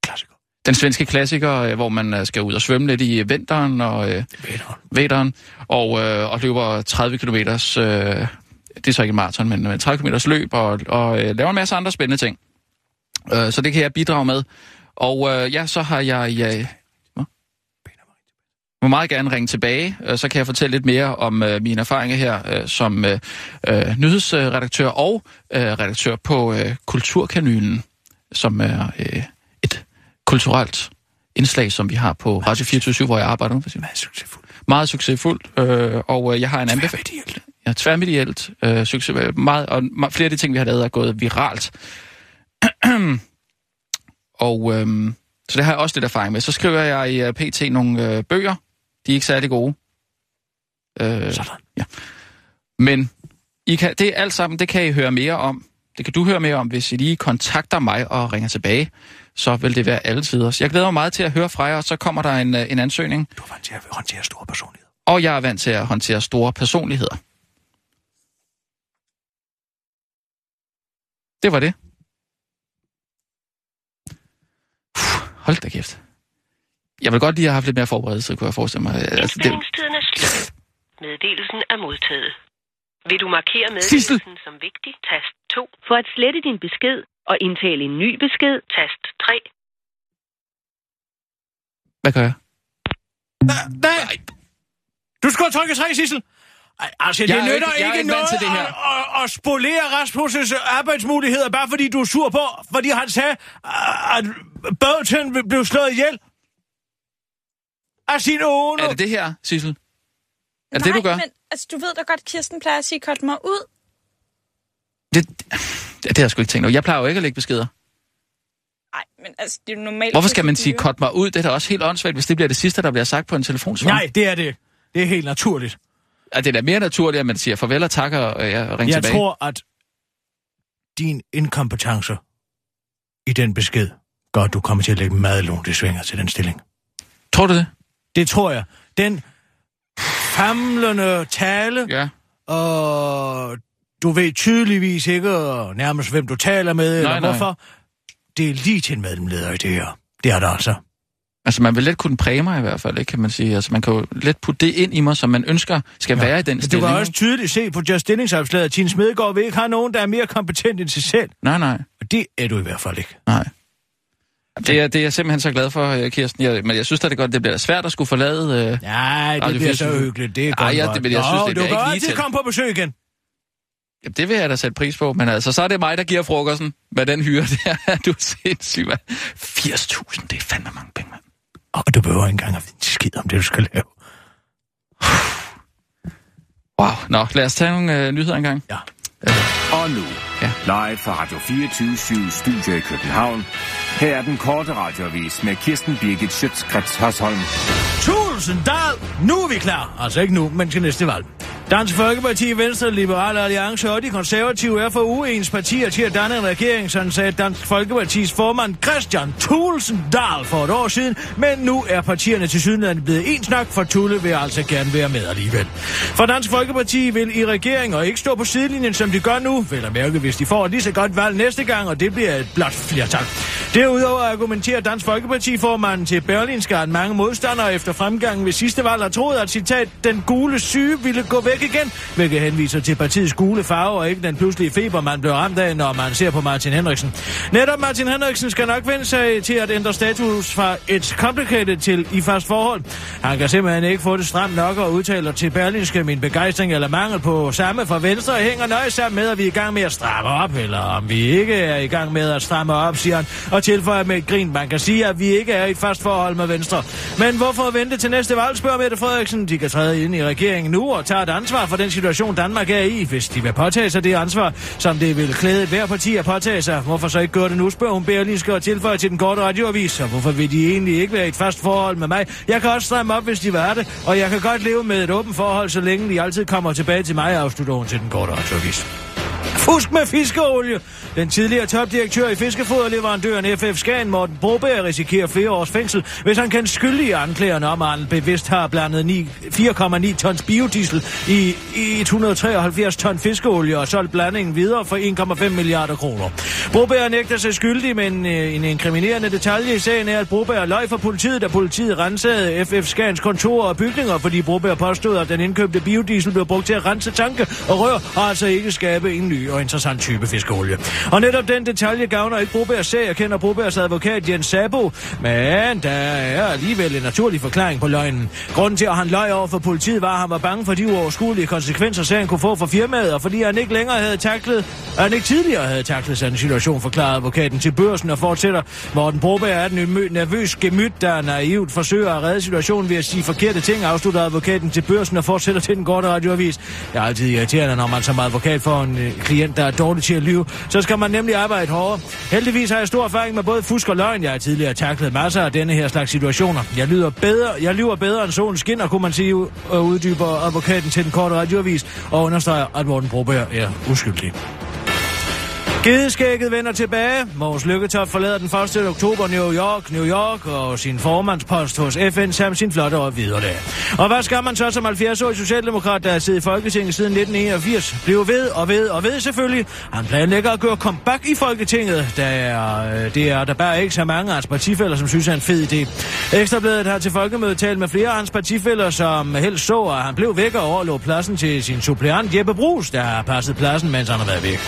Klassiker. den svenske klassiker, øh, hvor man øh, skal ud og svømme lidt i vinteren og øh, vinteren, og, øh, og løber 30 km. Øh, det er så ikke en maraton, men øh, 30 km løb og, og øh, laver en masse andre spændende ting. Øh, så det kan jeg bidrage med. Og øh, ja, så har jeg... Hvad? må meget gerne ringe tilbage, øh, så kan jeg fortælle lidt mere om øh, mine erfaringer her øh, som øh, øh, nyhedsredaktør og øh, redaktør på øh, Kulturkanylen, som er øh, et kulturelt indslag, som vi har på Radio 24 hvor jeg arbejder nu. Meget succesfuldt. Meget succesfuldt, øh, og øh, jeg har en anbefaling. Ja, tværmedielt. Øh, succes, meget, og flere af de ting, vi har lavet, er gået viralt. (clears throat) og øhm, så det har jeg også lidt erfaring med. Så skriver jeg i uh, PT nogle øh, bøger. De er ikke særlig gode. Øh, Sådan. Ja. Men I kan, det er alt sammen, det kan I høre mere om. Det kan du høre mere om, hvis I lige kontakter mig og ringer tilbage. Så vil det være alle tider. Jeg glæder mig meget til at høre fra jer, og så kommer der en, øh, en ansøgning. Du er vant til at håndtere store personligheder. Og jeg er vant til at håndtere store personligheder. Det var det. Hold da kæft. Jeg vil godt lige have haft lidt mere forberedelse, kunne jeg forestille mig. Altså, det, er slut. Meddelelsen er modtaget. Vil du markere Sissel! meddelelsen som vigtig? Tast 2. For at slette din besked og indtale en ny besked, tast 3. hvad gør jeg? Nej! Du skulle have trykket tre, Sissel. Altså, det Jeg er nytter ikke- jeg ikke, noget til det her. At, at, at spolere Rasmus' arbejdsmuligheder, bare fordi du er sur på, fordi han sagde, at Bøvten blev slået ihjel af sin åne. Er det det her, Sissel? Er det Nej, det, du gør? men altså, du ved da godt, Kirsten plejer at sige, kort mig ud. Det, det, det har jeg sgu ikke tænkt over. Jeg plejer jo ikke at lægge beskeder. Nej, men altså, det er jo normalt. Hvorfor skal man sige, cut mig ud? Det er da også helt åndssvagt, hvis det bliver det sidste, der bliver sagt på en telefonsvar. Nej, det er det. Det er helt naturligt. Er det er da mere naturligt, at man siger farvel og tak og øh, ja, ring Jeg tilbage? tror, at din inkompetence i den besked gør, at du kommer til at lægge meget lånt i svinger til den stilling. Tror du det? Det tror jeg. Den famlende tale, Ja. og du ved tydeligvis ikke nærmest, hvem du taler med, eller nej. hvorfor. Det er lige til en medlemleder i det her. Det er der altså. Altså, man vil let kunne præge mig i hvert fald, ikke, kan man sige. Altså, man kan jo let putte det ind i mig, som man ønsker skal ja. være i den Men du stilling. kan også tydeligt se på Just Stillingsopslaget, at Tine Smedegaard vil ikke have nogen, der er mere kompetent end sig selv. Nej, nej, Og det er du i hvert fald ikke. nej. Det er, det er jeg simpelthen så glad for, øh, Kirsten. Jeg, men jeg synes da, det, godt, det bliver svært at skulle forlade... Øh... Nej, det Radio bliver så 24. hyggeligt. Det er Ej, godt ja, nok. det vil jeg synes, det du bliver ikke lige til. komme på besøg igen. Jamen, det vil jeg da sætte pris på, men altså, så er det mig, der giver frokosten med den hyre (laughs) der. Du er sindssyg, mand. 80.000, det er fandme mange penge, mand. Og du behøver ikke engang at vide skid om det, du skal lave. Wow, nå, lad os tage nogle øh, nyheder engang. Ja. Og nu, Ja. live fra Radio 24 Studio i København. Her er den korte radiovis med Kirsten Birgit Schøtzgrads Hasholm. Tulsendal! Nu er vi klar. Altså ikke nu, men til næste valg. Dansk Folkeparti, Venstre, Liberale Alliance og de konservative er for uens partier til at danne en regering, sådan sagde Dansk Folkepartis formand Christian Tulsendal for et år siden, men nu er partierne til sydenlandet blevet ens nok, for Tulle vil altså gerne være med alligevel. For Dansk Folkeparti vil i regering og ikke stå på sidelinjen, som de gør nu, vel at mærke, hvis de får et lige så godt valg næste gang, og det bliver et blot flertal. Derudover argumenterer Dansk Folkeparti-formanden til Berlinske, at mange modstandere efter fremgangen ved sidste valg har troet, at citat, den gule syge ville gå væk igen, hvilket henviser til partiets gule farve og ikke den pludselige feber, man blev ramt af, når man ser på Martin Henriksen. Netop Martin Henriksen skal nok vende sig til at ændre status fra et complicated til i fast forhold. Han kan simpelthen ikke få det stramt nok og udtaler til Berlinske min begejstring eller mangel på samme fra Venstre hænger nøje sammen med, at vi er i gang med at stramme op, eller om vi ikke er i gang med at stramme op, siger han, og tilføjer med et grin. Man kan sige, at vi ikke er i et fast forhold med Venstre. Men hvorfor vente til næste valg, spørger Mette Frederiksen. De kan træde ind i regeringen nu og tage et ansvar for den situation, Danmark er i, hvis de vil påtage sig det ansvar, som det vil klæde hver parti at påtage sig. Hvorfor så ikke gøre det nu, spørger hun Berlinske og tilføjer til den korte radioavis. Og hvorfor vil de egentlig ikke være i et fast forhold med mig? Jeg kan også stramme op, hvis de vil det, og jeg kan godt leve med et åbent forhold, så længe de altid kommer tilbage til mig, afslutter hun til den korte radioavis. Fusk med fiskeolie. Den tidligere topdirektør i fiskefoderleverandøren FF Skagen, Morten Broberg, risikerer flere års fængsel, hvis han kan skyldige anklagerne om, at han bevidst har blandet 4,9 tons biodiesel i, 173 ton fiskeolie og solgt blandingen videre for 1,5 milliarder kroner. Broberg nægter sig skyldig, men øh, en inkriminerende detalje i sagen er, at Broberg løj for politiet, da politiet rensede FF Skagens kontorer og bygninger, fordi Broberg påstod, at den indkøbte biodiesel blev brugt til at rense tanke og rør, og altså ikke skabe en ny og interessant type fiskeolie. Og netop den detalje gavner ikke Brobergs sag, jeg kender Brobergs advokat Jens Sabo, men der er alligevel en naturlig forklaring på løgnen. Grunden til, at han løg over for politiet, var, at han var bange for de uoverskuelige konsekvenser, sagen kunne få for firmaet, og fordi han ikke længere havde taklet, at han ikke tidligere havde taklet sådan en situation, forklarede advokaten til børsen og fortsætter. hvor den Broberg er den nervøs gemyt, der naivt forsøger at redde situationen ved at sige forkerte ting, afslutter advokaten til børsen og fortsætter til den korte radioavis. Det er altid irriterende, når man som advokat får en øh, klient klient, der er dårlig til at lyve. Så skal man nemlig arbejde hårdere. Heldigvis har jeg stor erfaring med både fusk og løgn. Jeg har tidligere taklet masser af denne her slags situationer. Jeg lyder bedre, jeg lyver bedre end solen skinner, kunne man sige, og uddyber advokaten til den korte radioavis og understreger, at Morten Broberg er uskyldig. Skideskægget vender tilbage. Mogens Lykketop forlader den 1. oktober New York, New York og sin formandspost hos FN samt sin flotte og videre Og hvad skal man så som 70-årig socialdemokrat, der har siddet i Folketinget siden 1981? Blive ved og ved og ved selvfølgelig. Han planlægger at gøre comeback i Folketinget. Der er, øh, det er der bare ikke så mange af hans partifælder, som synes er en fed idé. Ekstrabladet har til folkemødet talt med flere af hans partifælder, som helst så, at han blev væk og overlå pladsen til sin suppleant Jeppe Brugs, der har passet pladsen, mens han har været væk.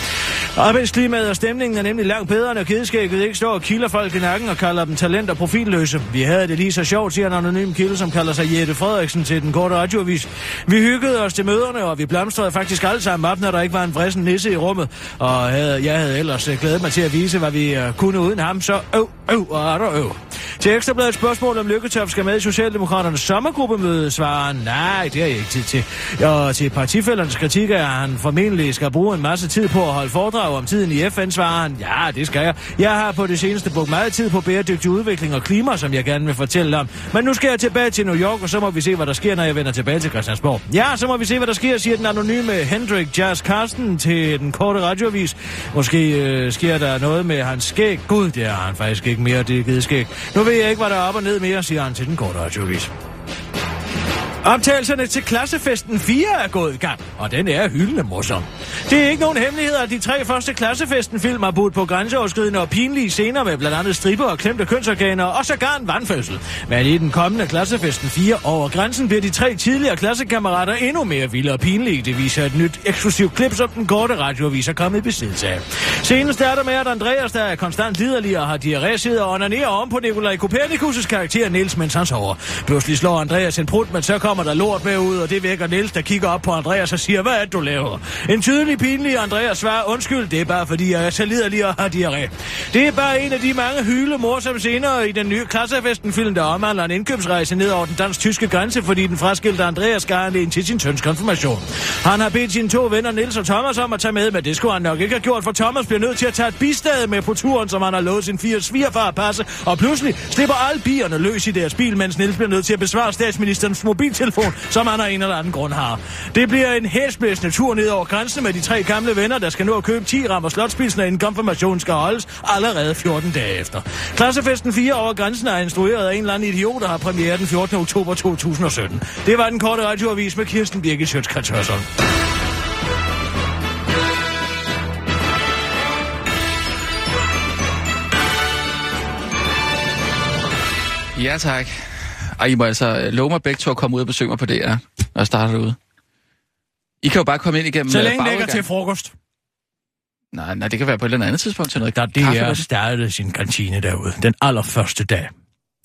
Arbejdsklimaet og stemningen er nemlig langt bedre, når kedskægget ikke står og kilder folk i nakken og kalder dem talent- og profilløse. Vi havde det lige så sjovt, siger en anonym kilde, som kalder sig Jette Frederiksen til den korte radioavis. Vi hyggede os til møderne, og vi blomstrede faktisk alle sammen op, når der ikke var en vrissen nisse i rummet. Og havde, jeg havde ellers øh, glædet mig til at vise, hvad vi øh, kunne uden ham, så øv, øv og er øv. Til Ekstrabladet spørgsmål om Lykketoft skal med i Socialdemokraternes sommergruppemøde, svarer nej, det har jeg ikke tid til. Og til partifældernes kritik er, at han formentlig skal bruge en masse tid på at holde foredrag om tiden i FN, svarer han, ja, det skal jeg. Jeg har på det seneste brugt meget tid på bæredygtig udvikling og klima, som jeg gerne vil fortælle om. Men nu skal jeg tilbage til New York, og så må vi se, hvad der sker, når jeg vender tilbage til Christiansborg. Ja, så må vi se, hvad der sker, siger den anonyme Hendrik Jazz Carsten til den korte radioavis. Måske øh, sker der noget med hans skæg. Gud, det er han faktisk ikke mere, det er givet skæg. Nu ved jeg ikke, hvad der er op og ned mere, siger han til den korte radioavis. Optagelserne til klassefesten 4 er gået i gang, og den er hyldende morsom. Det er ikke nogen hemmelighed, at de tre første klassefesten-film har budt på grænseoverskridende og pinlige scener med blandt andet striber og klemte kønsorganer og sågar en vandfødsel. Men i den kommende klassefesten 4 over grænsen bliver de tre tidligere klassekammerater endnu mere vilde og pinlige. Det viser et nyt eksklusivt klip, som den korte radioavis er kommet i besiddelse af. Scenen starter med, at Andreas, der er konstant liderlig og har diarré, sidder og onanerer om på Nikolaj Kopernikus' karakter Niels, mens han sover. Pludselig slår Andreas en prut, men så kommer der lort med ud, og det vækker Niels, der kigger op på Andreas og siger, hvad er det, du laver? En tydelig, pinlig Andreas svarer, undskyld, det er bare fordi, jeg er så liderlig og har diarré. Det er bare en af de mange hyle morsomme scener i den nye klassefesten-film, der omhandler en indkøbsrejse ned over den dansk-tyske grænse, fordi den fraskilte Andreas skal en til sin søns konfirmation. Han har bedt sine to venner, Niels og Thomas, om at tage med, men det skulle han nok ikke have gjort, for Thomas bliver nødt til at tage et bistad med på turen, som han har lovet sin fire svigerfar at passe, og pludselig slipper alle bierne løs i deres bil, mens Niels bliver nødt til at besvare statsministerens mobiltelefon, som han af en eller anden grund har. Det bliver en hæsblæsende tur ned over grænsen med de tre gamle venner, der skal nå at købe 10 rammer slotspilsen, inden konfirmationen skal holdes allerede 14 dage efter. Klassefesten 4 over grænsen er instrueret af en eller anden idiot, der har premiere den 14. oktober 2017. Det var den korte radioavis med Kirsten Birgit Sjøtskrets Hørsholm. Ja, tak. Ej, I må altså love mig begge to at komme ud og besøge mig på DR, når jeg starter derude. I kan jo bare komme ind igennem... Så øh, længe er bagudgang. til frokost. Nej, nej, det kan være på et eller andet tidspunkt til noget Da kaffe. DR eller- startede sin kantine derude, den allerførste dag.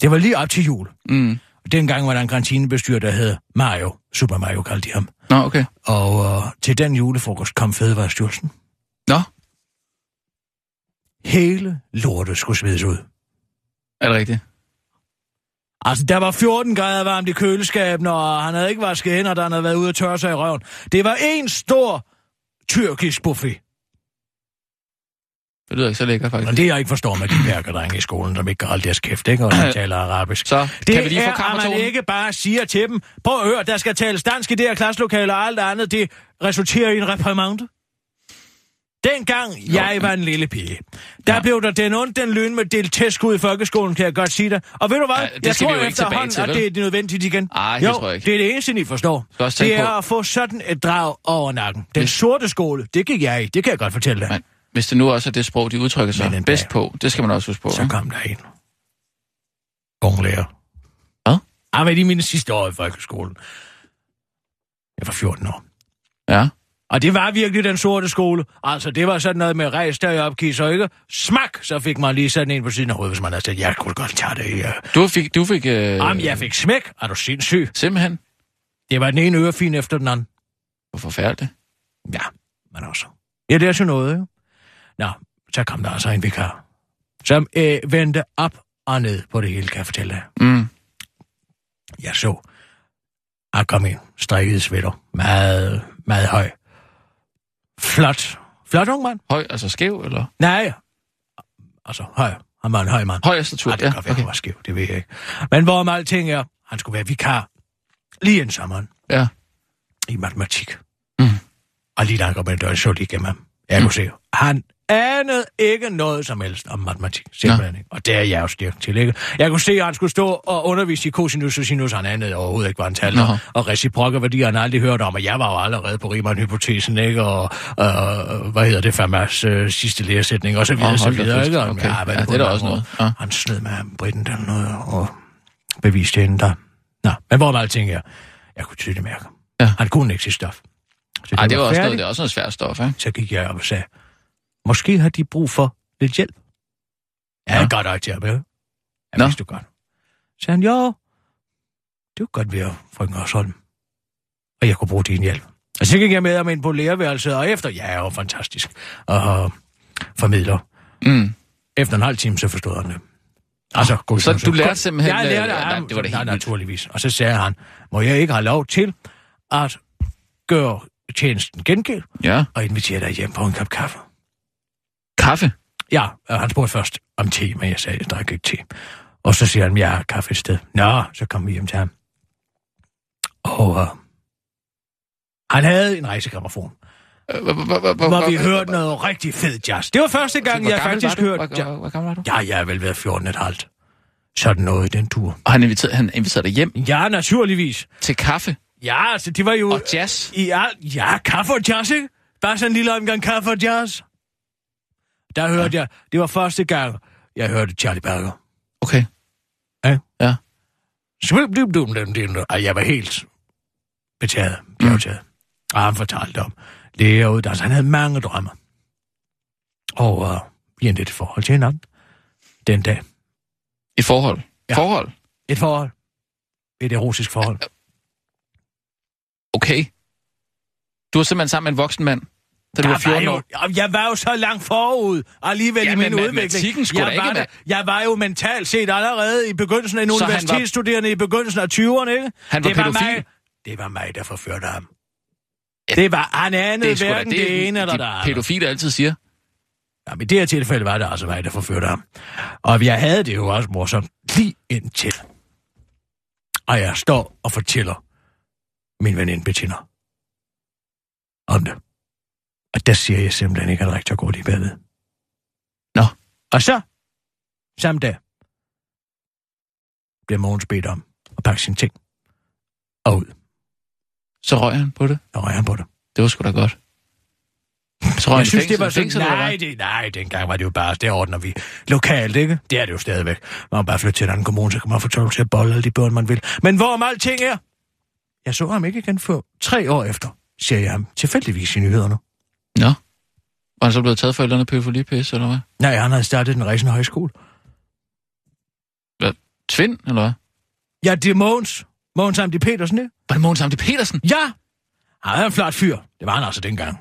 Det var lige op til jul. Mm. Og dengang var der en kantinebestyrer, der hed Mario. Super Mario kaldte de ham. Nå, okay. Og uh, til den julefrokost kom Fødevarestyrelsen. Nå, Hele lortet skulle smides ud. er det rigtigt? Altså, der var 14 grader varmt i køleskabet, og han havde ikke vasket hænder, han havde været ude og tørre sig i røven. Det var en stor tyrkisk buffet. Det lyder ikke så lækkert, faktisk. Og det, jeg ikke forstår med de perkerdrenge i skolen, som ikke kan holde deres kæft, ikke? Og som (clears throat) taler arabisk. Så, Det kan vi lige få er, at man ikke bare siger til dem, prøv at høre, der skal tales dansk i det her klasselokale, og alt andet, det resulterer i en reprimande. Dengang jeg var en lille pige, der Ja. blev der den ondt den løn med delt tæskud i folkeskolen, kan jeg godt sige dig. Og ved du hvad? Ja, det jeg tror efterhånden, til, at det er nødvendigt igen. Ej, det jo, tror jeg ikke. det er det eneste, I forstår. Det er på- at få sådan et drag over nakken. Den Hvis- sorte skole, det gik jeg i. Det kan jeg godt fortælle dig. Men hvis det nu også er det sprog, de udtrykker sig Men en bedst på, det skal man også huske på. Så kom der en. Ung lærer. Hvad? Jeg var i mine sidste år i folkeskolen. Jeg var 14 år. Ja. Og det var virkelig den sorte skole. Altså, det var sådan noget med rejs der op, kis og ikke. Smak! Så fik man lige sådan en på siden af hovedet, hvis man havde sagt, jeg kunne godt tage det. Ja. Du fik... Du fik øh, Jamen, jeg fik smæk. Er du sindssyg? Simpelthen. Det var den ene ørefin efter den anden. Hvor forfærdeligt. Ja, men også. Ja, det er sådan noget, jo. Nå, så kom der altså en vikar, som øh, vendte op og ned på det hele, kan jeg fortælle dig. Mm. Jeg så, han kom ind, strikket sweater, meget, meget høj. Flot. Flot ung mand. Høj, altså skæv, eller? Nej, altså høj. Han var en høj mand. Høj statur, Ej, det kan ja, være, okay. han var skæv, det ved jeg ikke. Men hvorom alting er, han skulle være vikar lige en sommeren Ja. i matematik. Mm. Og lige han kom ind, døren, så lige igennem ham. Jeg kunne se, han anede ikke noget som helst om matematik. Simpelthen ikke. Og det er jeg jo styrke til, ikke? Jeg kunne se, at han skulle stå og undervise i cosinus og sinus. Han anede overhovedet ikke, hvad han talte om. Og reciprokke værdier, han aldrig hørt om. Og jeg var jo allerede på Riemann-hypotesen, ikke? Og, øh, hvad hedder det, Fermats øh, sidste læresætning, og så videre, Åh, så videre, ikke? Og, Okay. Ja, på det er mange også noget. Ja. Han snød med Britten der noget, og beviste hende der. Nå, men hvor meget ting er, jeg kunne tydeligt mærke. Ja. Han kunne ikke sit stof. Så Ej, det var også færdigt. noget, det er også noget svært stof, ikke? Så gik jeg op og sagde, måske har de brug for lidt hjælp. Ja, jeg godt nok ham, ja. Nå. du godt. Så han, jo, det kunne godt være, frøken Hørsholm. Og jeg kunne bruge din hjælp. Og så gik jeg med ham ind på lærerværelset, og efter, ja, jeg var fantastisk, og formidler. Mm. Efter en halv time, så forstod han det. Altså, god Så chance. du lærte simpelthen, Jeg lærte øh, af nej, ham. det var da Nej, naturligvis. Og så sagde han, må jeg ikke have lov til at gøre tjenesten gengæld Ja. og invitere dig hjem på en kop kaffe? Kaffe. Ja, og han spurgte først om te, men jeg sagde, jeg drikker ikke te. Og så siger han, jeg har kaffe et sted. Nå, så kom vi hjem til ham. Og uh, han havde en rejsegrammofon, Øh, hvor- vi hørte noget rigtig fed jazz. Det var første gang, jeg faktisk hørte... Hvor, gammel var du? Ja, jeg er vel været 14 et halvt. Sådan noget i den tur. Og han inviterede, han inviterede dig hjem Ja, naturligvis. til kaffe Ja, altså, det var jo... og jazz. I alt, ja, kaffe og jazz, ikke? Bare sådan en lille omgang kaffe og jazz. Der hørte jeg, det var første gang, jeg hørte Charlie Parker. Okay. Ja. Ja. Og jeg var helt betaget, bjergtaget. Mm. Og han fortalte om læreruddannelse. Han havde mange drømme. Og uh, vi endte et forhold til hinanden den dag. Et forhold. Ja. Forhold. Et forhold. Et erotisk forhold. Okay. Du var simpelthen sammen med en voksen mand, da du var 14 år. jo, jeg var jo så langt forud, alligevel Ja, i min udvikling. jeg da ikke var med. Jeg var jo mentalt set allerede i begyndelsen af en Så han var- universitetsstuderende i begyndelsen af 20'erne, ikke? Han var det var pædofil? mig, det var mig, der forførte ham. Det var, han anede sgu da hverken det, ene eller det de andet. pædofile altid siger. Ja, men i det her tilfælde var det altså mig, der forførte ham. Og jeg havde det jo også morsomt lige indtil. Og jeg står og fortæller min veninde Bettina om det. Og der siger jeg simpelthen ikke, at rektor går lige bagved. Nå. Og så, samme dag, bliver Mogens bedt om at pakke sine ting og ud. Så røg han på det. Og røg han på det. Det var sgu da godt. Så røg han Jeg synes, fængsel, det var sådan, fængsel, nej, det, nej, dengang var det jo bare, det ordner vi lokalt, ikke? Det er det jo stadigvæk. Man må bare flytte til en anden kommune, så kan man få lov til at bolle alle de børn, man vil. Men hvorom alting er, jeg så ham ikke igen før tre år efter, siger jeg ham tilfældigvis i nyhederne. Nå. Var han så blevet taget for et eller andet pædofilipis, eller hvad? Nej, han havde startet den rejsende højskole. hvad? Tvind, eller hvad? Ja, det er Mogens. Mogens Amdi Petersen, ikke? Var det Mogens Amte Petersen? Ja! Han er en flot fyr. Det var han altså dengang.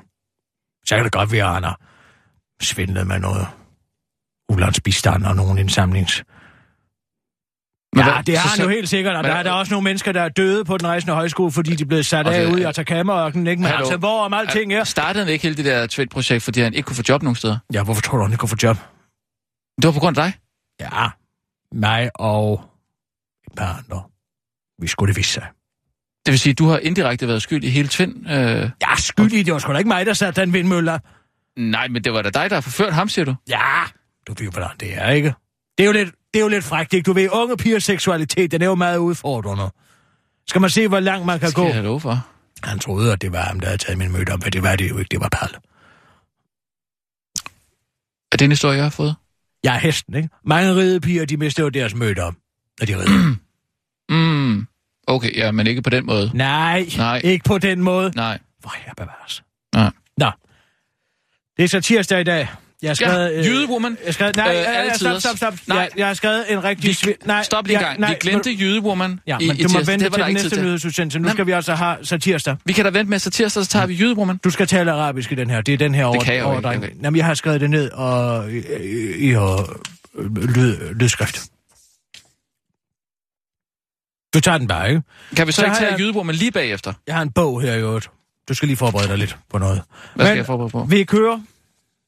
Så kan det godt være, at han har svindlet med noget ulandsbistand og nogle indsamlings... Men ja, hvad- det har han jo helt sikkert, og men- der er der også nogle mennesker, der er døde på den rejsende højskole, fordi de blev sat Og af ude i Atacama-ørkenen, ikke? Men Hallo? altså, hvor om alting er... Startede han ikke hele det der Tvind-projekt, fordi han ikke kunne få job nogen steder? Ja, hvorfor tror du, han ikke kunne få job? Det var på grund af dig? Ja, mig og et par andre. Vi skulle det vise sig. Det vil sige, at du har indirekte været skyld i hele Tvind? Øh... Jeg er skyldig, det var sgu da ikke mig, der satte den vindmølle. Nej, men det var da dig, der har forført ham, siger du? Ja, du ved, hvordan det er, ikke? Det er jo lidt, det er jo lidt frækt, ikke? Du ved, unge pigers seksualitet, den er jo meget udfordrende. Skal man se, hvor langt man kan Skal gå? jeg have lov for? Han troede, at det var ham, der havde taget min møde om, men det var det jo ikke, det var Palle. Er det en historie, jeg har fået? Jeg er hesten, ikke? Mange ridepiger, de mister jo deres møde om, når de rider. (clears throat) Mm. Okay, ja, men ikke på den måde. Nej, Nej. ikke på den måde. Nej. Hvor jeg bevares. Nej. Nå. Det er så tirsdag i dag. Jeg har skrevet... Ja, jydewoman. Jeg har skrevet, nej, Øh, øh, alle stop, stop, stop. Nej. Jeg, jeg har skrevet en rigtig... Vi, nej, stop lige en ja, gang. vi glemte jydewoman Ja, i, men i du må tirsdag. vente Det til den næste nyhedsudsendelse. Nu Nå. skal vi også have satirsdag. Vi kan da vente med satirsdag, så tager vi jydewoman. Du skal tale arabisk i den her. Det er den her over, kan jeg ikke, overdreng. okay. Jamen, jeg har skrevet det ned og, i, i, i lyd, lydskrift. Du tager den bare, ikke? Kan vi så, Så ikke tage jeg- jydewoman lige bagefter? Jeg har en bog her i øvrigt. Du skal lige forberede dig lidt på noget. Hvad skal Men jeg forberede på? Vi kører.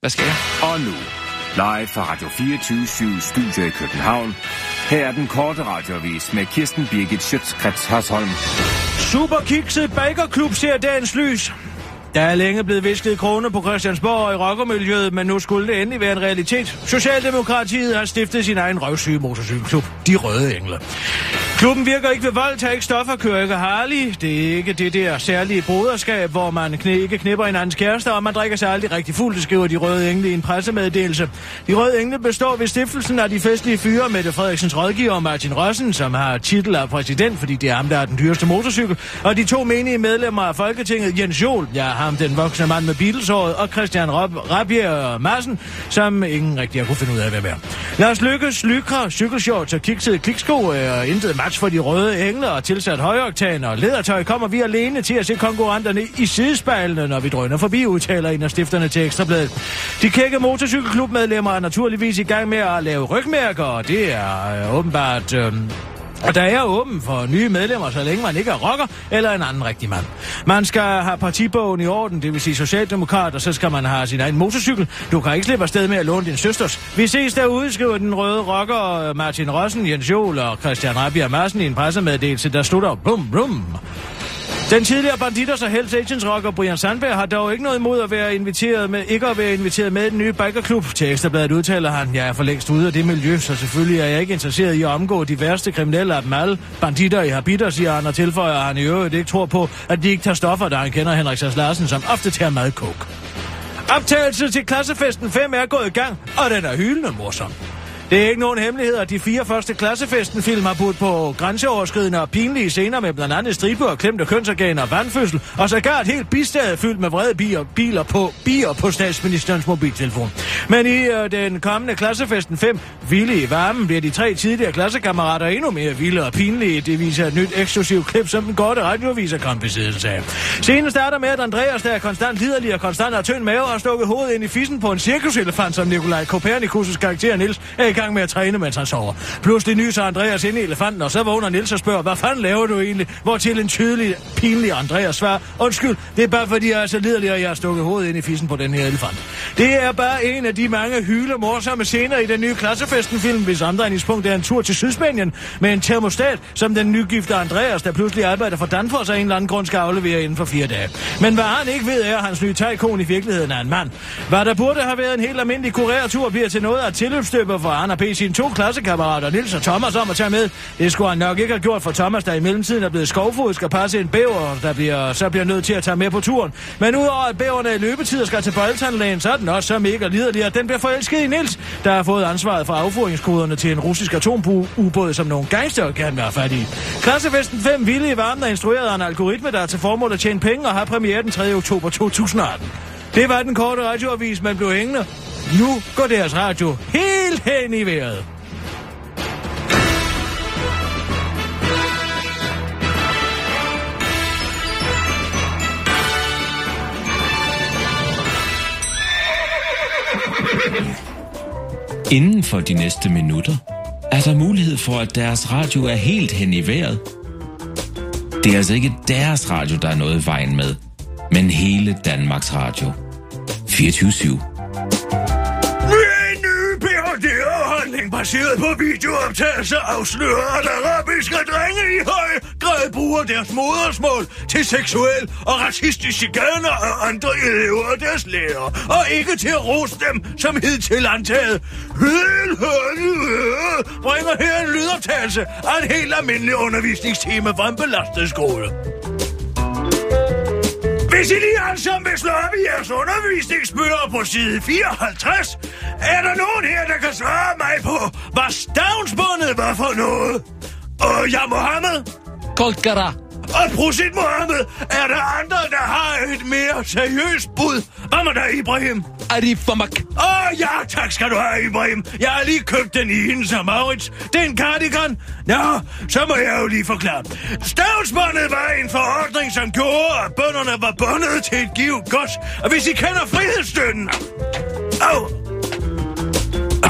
Hvad skal jeg? Og nu, live fra Radio 24 Studio i København. Her er den korte radiovis med Kirsten Birgit Schøtzgrads Hasholm. Superkikset Bakerklub ser dagens lys. Der er længe blevet visket krone på Christiansborg og i rockermiljøet, men nu skulle det endelig være en realitet. Socialdemokratiet har stiftet sin egen røvsyge motorcykelklub, De Røde Engle. Klubben virker ikke ved vold, tager ikke stoffer, kører ikke Harley. Det er ikke det der særlige broderskab, hvor man kne, ikke knipper hinandens kærester, og man drikker sig aldrig rigtig fuld, det skriver De Røde Engle i en pressemeddelelse. De Røde Engle består ved stiftelsen af de festlige fyre Mette Frederiksens rådgiver Martin Rossen, som har titel af præsident, fordi det er ham, der er den dyreste motorcykel, og de to menige medlemmer af Folketinget, Jens Jol, ja, ham den voksne mand med beatles og Christian Rob, Rabier Madsen, som ingen rigtig har kunne finde ud af, hvem er. Lars Lykkes, Lykra, cykelshorts og kiksede kliksko øh, og intet match for de røde engle og tilsat højoktan og ledertøj kommer vi alene til at se konkurrenterne i sidespejlene, når vi drøner forbi, udtaler en af stifterne til Ekstrabladet. De kække motorcykelklubmedlemmer er naturligvis i gang med at lave rygmærker, og det er øh, åbenbart... Øh, og der er åben for nye medlemmer, så længe man ikke er rocker eller en anden rigtig mand. Man skal have partibogen i orden, det vil sige socialdemokrat, og så skal man have sin egen motorcykel. Du kan ikke slippe afsted med at låne din søsters. Vi ses derude, skriver den røde rocker Martin Rossen, Jens Jol og Christian Rabia Madsen i en pressemeddelelse, der slutter brum brum. Den tidligere banditers og Hells Agents rocker Brian Sandberg har dog ikke noget imod at være inviteret med, ikke at være inviteret med i den nye bikerklub. Til Ekstrabladet udtaler han, jeg er for længst ude af det miljø, så selvfølgelig er jeg ikke interesseret i at omgå de værste kriminelle af dem alle. Banditter i habiter, siger han, og tilføjer, at han i øvrigt ikke tror på, at de ikke tager stoffer, da han kender Henrik Sass Larsen, som ofte tager madkok. Optagelse til klassefesten 5 er gået i gang, og den er hyldende morsom. Det er ikke nogen hemmelighed, at de fire første klassefesten-film har budt på grænseoverskridende og pinlige scener med blandt andet striber og klemte kønsorganer og vandfødsel, og sågar et helt bistad fyldt med vrede bier, biler på, bier på statsministerens mobiltelefon. Men i øh, den kommende klassefesten 5, Vilde i varmen, bliver de tre tidligere klassekammerater endnu mere vilde og pinlige. Det viser et nyt eksklusivt klip, som den gode radioviser kom besiddelse af. Scenen starter med, at Andreas, der er konstant liderlig og konstant har tynd mave, og stukket hovedet ind i fissen på en cirkuselefant, som Nikolaj Kopernikus' karakter Nils er i gang med at træne, mens han sover. Pludselig nyser Andreas ind i elefanten, og så vågner Nils og spørger, hvad fanden laver du egentlig? Hvor til en tydelig, pinlig Andreas svarer, undskyld, det er bare fordi jeg er så liderlig, og jeg har stukket hovedet ind i fissen på den her elefant. Det er bare en af de mange hyle morsomme scener i den nye klassefesten-film, hvis omdrejningspunkt er en tur til Sydspanien med en termostat, som den nygifte Andreas, der pludselig arbejder for Danfoss af en eller anden grund skal aflevere inden for fire dage. Men hvad han ikke ved er, at hans nye tegkon i virkeligheden er en mand. Hvad der burde have været en helt almindelig kurertur, bliver til noget af tilløbsstøber for han har bedt sine to klassekammerater, Nils og Thomas, om at tage med. Det skulle han nok ikke have gjort for Thomas, der i mellemtiden er blevet skovfod, skal passe en bæver, der bliver, så bliver nødt til at tage med på turen. Men udover at bæverne i løbetid skal til boldtandlægen, så er den også så mega liderlig, at den bliver forelsket i Nils, der har fået ansvaret for afføringskoderne til en russisk atomubåd, som nogle gangster kan være fat i. Klassefesten 5 Ville i varmen er instrueret af en algoritme, der er til formål at tjene penge og har premiere den 3. oktober 2018. Det var den korte radioavis, man blev hængende. Nu går deres radio helt hen i vejret. Inden for de næste minutter er der mulighed for, at deres radio er helt hen i vejret. Det er altså ikke deres radio, der er noget i vejen med, men hele Danmarks Radio. 24 /7. En ny PhD-afhandling baseret på videooptagelser afslører, at arabiske drenge i høj grad bruger deres modersmål til seksuel og racistisk chikane af andre elever og deres lærere, og ikke til at rose dem som hidtil antaget. bringer her en lydoptagelse af en helt almindelig undervisningstime fra en belastet skole. Hvis I lige alle sammen vil slå op i undervisningsbøger på side 54, er der nogen her, der kan svare mig på, hvad stavnsbundet var for noget? Og jeg Mohammed? Kolkara. Og Prosit Mohammed, er der andre, der har et mere seriøst bud? Hvad med dig, Ibrahim? Arifamak. Åh oh, ja, tak skal du have, Ibrahim. Jeg har lige købt den i hendes og Maurits. Det er en cardigan. Nå, så må jeg jo lige forklare. Stavnsbåndet var en forordning, som gjorde, at bønderne var bundet til et givet gods. Og hvis I kender frihedsstøtten... Au!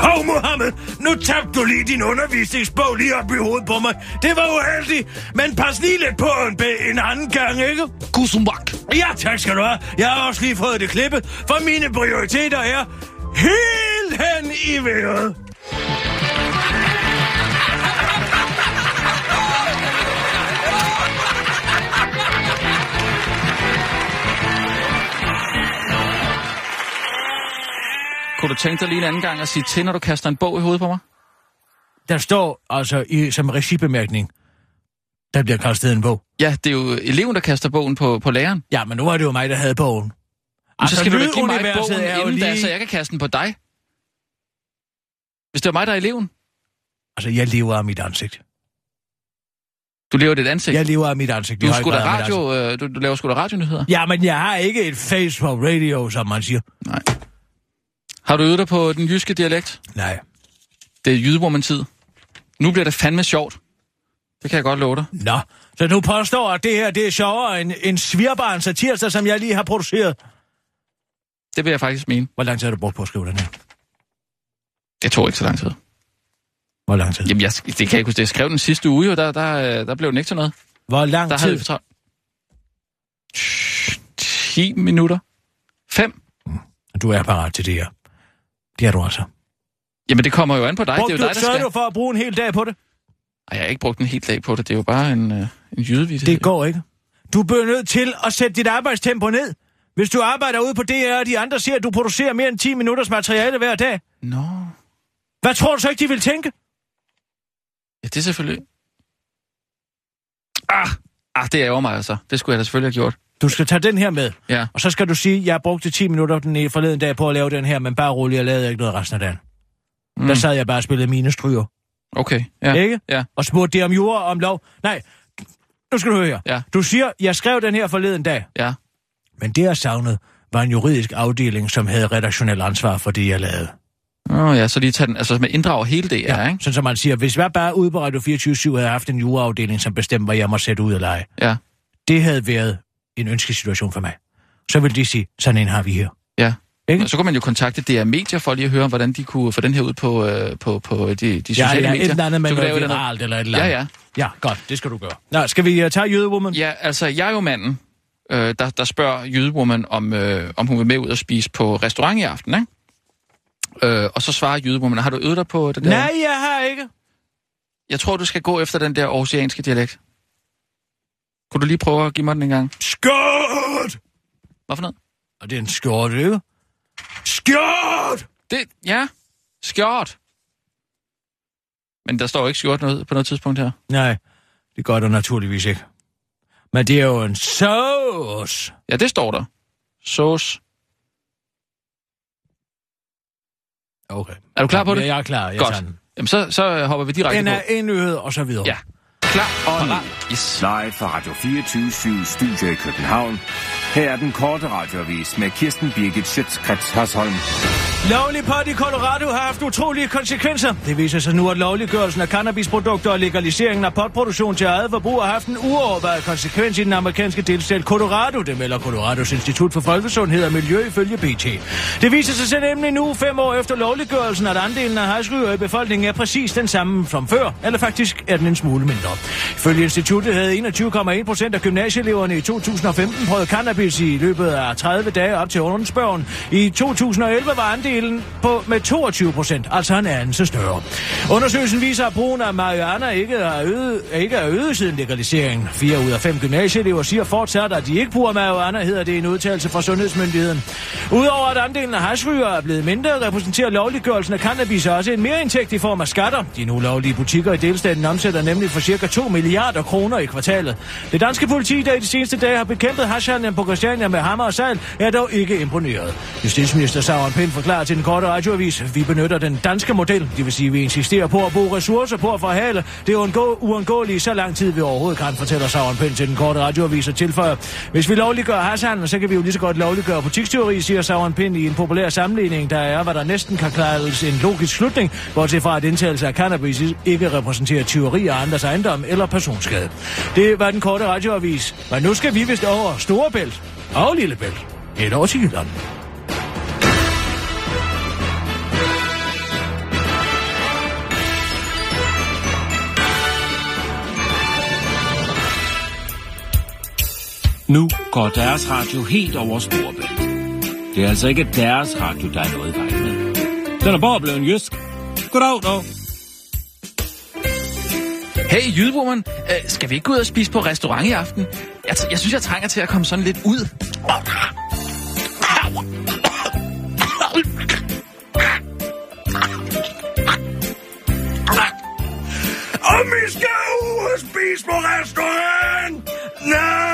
Hov, oh, Mohammed, nu tabte du lige din undervisningsbog lige op i hovedet på mig. Det var uheldigt, men pas lige lidt på en, en anden gang, ikke? Kusumbak. Ja, tak skal du have. Jeg har også lige fået det klippet, for mine prioriteter er helt hen i vejret. Kunne du tænke dig lige en anden gang at sige til, når du kaster en bog i hovedet på mig? Der står altså i, som regibemærkning, der bliver kastet en bog. Ja, det er jo eleven, der kaster bogen på, på læreren. Ja, men nu er det jo mig, der havde bogen. Altså, så skal du da give mig bogen inden da, lige- så jeg kan kaste den på dig. Hvis det var mig, der er eleven. Altså, jeg lever af mit ansigt. Du lever dit ansigt. Jeg lever af mit ansigt. du, sgu da radio, øh, du, du laver sgu da radionyheder. Ja, men jeg har ikke et face på radio, som man siger. Nej. Har du øvet dig på den jyske dialekt? Nej. Det er jydewoman-tid. Nu bliver det fandme sjovt. Det kan jeg godt love dig. Nå, så du påstår, at det her det er sjovere end en svirbarn satirster, som jeg lige har produceret. Det vil jeg faktisk mene. Hvor lang tid har du brugt på at skrive den her? Det tog ikke så lang tid. Hvor lang tid? Jamen, jeg, det kan jeg ikke huske. Jeg skrev den sidste uge, og der, der, øh, der blev den ikke til noget. Hvor lang Der havde vi tid? for travlt. 10 minutter. 5. Du er parat til det her. Det er du altså. Jamen, det kommer jo an på dig. Brugte det er jo dig, der skal... du for at bruge en hel dag på det? Ej, jeg har ikke brugt en hel dag på det. Det er jo bare en, øh, en jydevideo. Det går ikke. Du bliver nødt til at sætte dit arbejdstempo ned. Hvis du arbejder ude på DR, og de andre siger, at du producerer mere end 10 minutters materiale hver dag. Nå. Hvad tror du så ikke, de vil tænke? Ja, det er selvfølgelig... Ah, ah det ærger mig altså. Det skulle jeg da selvfølgelig have gjort. Du skal tage den her med. Ja. Og så skal du sige, jeg brugte 10 minutter den i forleden dag på at lave den her, men bare rolig, jeg lavede ikke noget resten af dagen. Mm. Der sad jeg bare og spillede mine stryger. Okay, ja. Ikke? Ja. Og spurgte det om jord og om lov. Nej, nu skal du høre her. Ja. Du siger, jeg skrev den her forleden dag. Ja. Men det, jeg savnede, var en juridisk afdeling, som havde redaktionel ansvar for det, jeg lavede. Åh oh, ja, så lige tage den, altså med inddrag hele det, ja, ikke? Sådan som man siger, hvis jeg bare ude på Radio 24 havde haft en juraafdeling, som bestemte, hvad jeg må sætte ud og lege. Ja. Det havde været en ønskesituation for mig. Så ville de sige, sådan en har vi her. Ja. Ikke? Og så kunne man jo kontakte DR Medier for lige at høre, hvordan de kunne få den her ud på, øh, på, på de, de Ja, sociale ja, et medier. eller andet med noget et viralt eller et eller Ja, andet. ja. Ja, godt, det skal du gøre. Nå, skal vi uh, tage Jødewoman? Ja, altså, jeg er jo manden, øh, der, der spørger Jydewoman, om, øh, om hun vil med ud og spise på restaurant i aften, ikke? Øh, og så svarer Jydewoman, har du øvet dig på det der? Nej, jeg har ikke. Jeg tror, du skal gå efter den der oceanske dialekt. Kunne du lige prøve at give mig den en gang? Skjort! Hvad for noget? Og det er en skjort, ikke? Skjort! Det, ja, skjort. Men der står ikke skjort noget på noget tidspunkt her. Nej, det gør der naturligvis ikke. Men det er jo en sauce. Ja, det står der. Sauce. Okay. Er du klar på det? Ja, jeg er klar. Jeg Godt. Jamen, så, så hopper vi direkte Den på. er indøvet, og så videre. Ja. Klar og parat. Yes. Live fra Radio 24 Studio i København. Her er den korte radiovis med Kirsten Birgit Schøtzgrads Hasholm. Lovligpot i Colorado har haft utrolige konsekvenser. Det viser sig nu, at lovliggørelsen af cannabisprodukter og legaliseringen af potproduktion til eget forbrug har haft en uovervejet konsekvens i den amerikanske delstat Colorado. Det melder Colorados Institut for Folkesundhed og Miljø ifølge BT. Det viser sig selv nemlig nu, fem år efter lovliggørelsen, at andelen af hashryger i befolkningen er præcis den samme som før, eller faktisk er den en smule mindre. Ifølge instituttet havde 21,1 procent af gymnasieeleverne i 2015 prøvet cannabis i løbet af 30 dage op til underspørgen. I 2011 var andelen på med 22 procent, altså en anden så større. Undersøgelsen viser, at brugen af marihuana ikke er øget, ikke er øget siden legaliseringen. 4 ud af 5 gymnasieelever siger fortsat, at de ikke bruger marihuana, hedder det i en udtalelse fra Sundhedsmyndigheden. Udover at andelen af hashryger er blevet mindre, repræsenterer lovliggørelsen af cannabis også en mere indtægt i form af skatter. De nu lovlige butikker i delstaten omsætter nemlig for cirka 2 milliarder kroner i kvartalet. Det danske politi, der i de seneste dage har bekæmpet hashhandlen på Christiania med hammer og sal, er dog ikke imponeret. Justitsminister Sauron Pind forklarer til den korte radioavis, vi benytter den danske model, det vil sige, vi insisterer på at bruge ressourcer på at forhale det er undgå, uundgåelige så lang tid vi overhovedet kan, fortæller Sauron Pind til den korte radioavis og tilføjer. Hvis vi lovliggør hashandel, så kan vi jo lige så godt lovliggøre butiksteori, siger Sauron Pind i en populær sammenligning, der er, hvad der næsten kan klares en logisk slutning, bortset fra at indtagelse af cannabis ikke repræsenterer tyveri af andres ejendom eller personskade. Det var den korte radioavis. Men nu skal vi vist over Storebælt og Lillebælt. Et år til Jylland. Nu går deres radio helt over Storebælt. Det er altså ikke deres radio, der er noget i vejen med. Den er bare blevet jysk. Goddag, dog. Hey, Jydewoman, øh, skal vi ikke gå ud og spise på restaurant i aften? Jeg, jeg synes, jeg trænger til at komme sådan lidt ud. Og vi skal ud og spise på restaurant! Nej!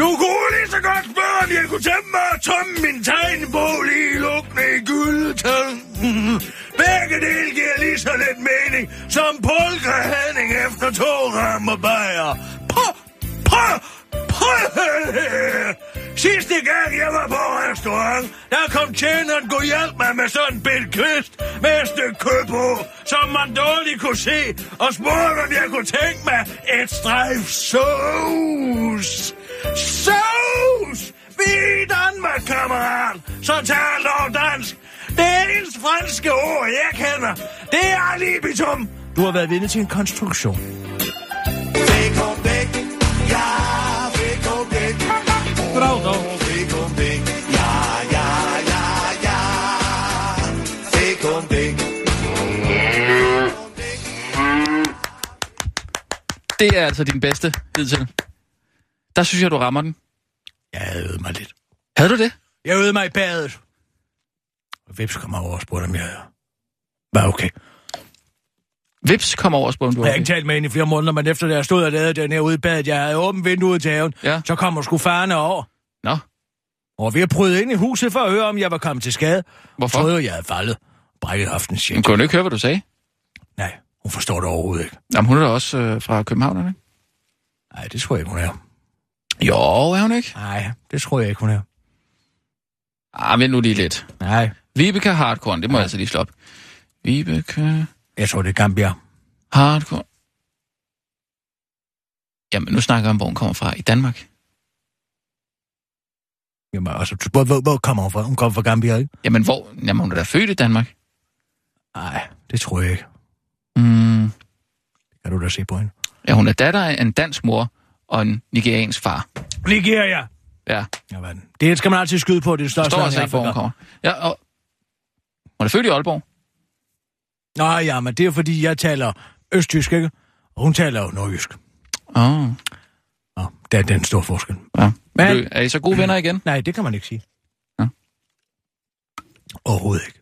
Du kunne lige så godt spørge, om jeg kunne tage mig og tømme min tegnebog lige lukkende i gyldetanken. Begge dele giver lige så lidt mening som polka efter to rammer bajer. Prøv, prøv, prøv. Sidste gang jeg var på restaurant, der kom tjeneren gå hjælp mig med sådan en bit kvist med et stykke kød på, som man dårligt kunne se, og spurgte, om jeg kunne tænke mig et strejf sovs. Sovs! Vi er i Danmark, kammerat, så tal dog dansk. Det er eneste franske ord, jeg kender, det er alibitum. Du har været vidne til en konstruktion. Goddag, dog. Det er altså din bedste hidtil. Der synes jeg, du rammer den. Jeg havde øvet mig lidt. Havde du det? Jeg øvede mig i badet. Og Vips kom over og spurgte, om jeg var okay. Vips kom over og spurgte, Jeg har ikke talt med hende i flere måneder, men efter jeg stod og lavede den her ude i badet, jeg havde åbent vindue ud til haven, Ja. så kommer sgu farne over. Nå, Og vi har prøvet ind i huset for at høre, om jeg var kommet til skade. Hvorfor? Jeg troede, jeg havde faldet. brækket aftens Hun kunne ikke høre, hvad du sagde. Nej, hun forstår det overhovedet ikke. Jamen, hun er da også øh, fra København, ikke? Nej, det tror jeg ikke, hun er. Jo, er hun ikke? Nej, det tror jeg ikke, hun er. Ah, vent nu lige lidt. Nej. Vibeke Hardcore, det må jeg altså lige slå op. Vibeke Jeg tror, det er Gambia. Hardcore. Jamen, nu snakker jeg om, hvor hun kommer fra. I Danmark. Jamen, altså, hvor, hvor, hvor kommer hun fra? Hun kommer fra Gambia, ikke? Jamen, hvor? Jamen, hun er da født i Danmark. Nej, det tror jeg ikke. Mm. Det kan du da se på hende. Ja, hun er datter af en dansk mor og en nigeriansk far. Nigeria! Ja. Jamen, det skal man altid skyde på, det er det Der største står altså ikke, hvor hun kommer. Ja, og... Hun er født i Aalborg. Nå ja, men det er fordi, jeg taler østtysk, ikke? Og hun taler jo nordjysk. Åh. Oh. Nå, der er den store forskel. Ja. Men- Men... Er I så gode venner igen? Nej, det kan man ikke sige. Ja. Overhovedet ikke.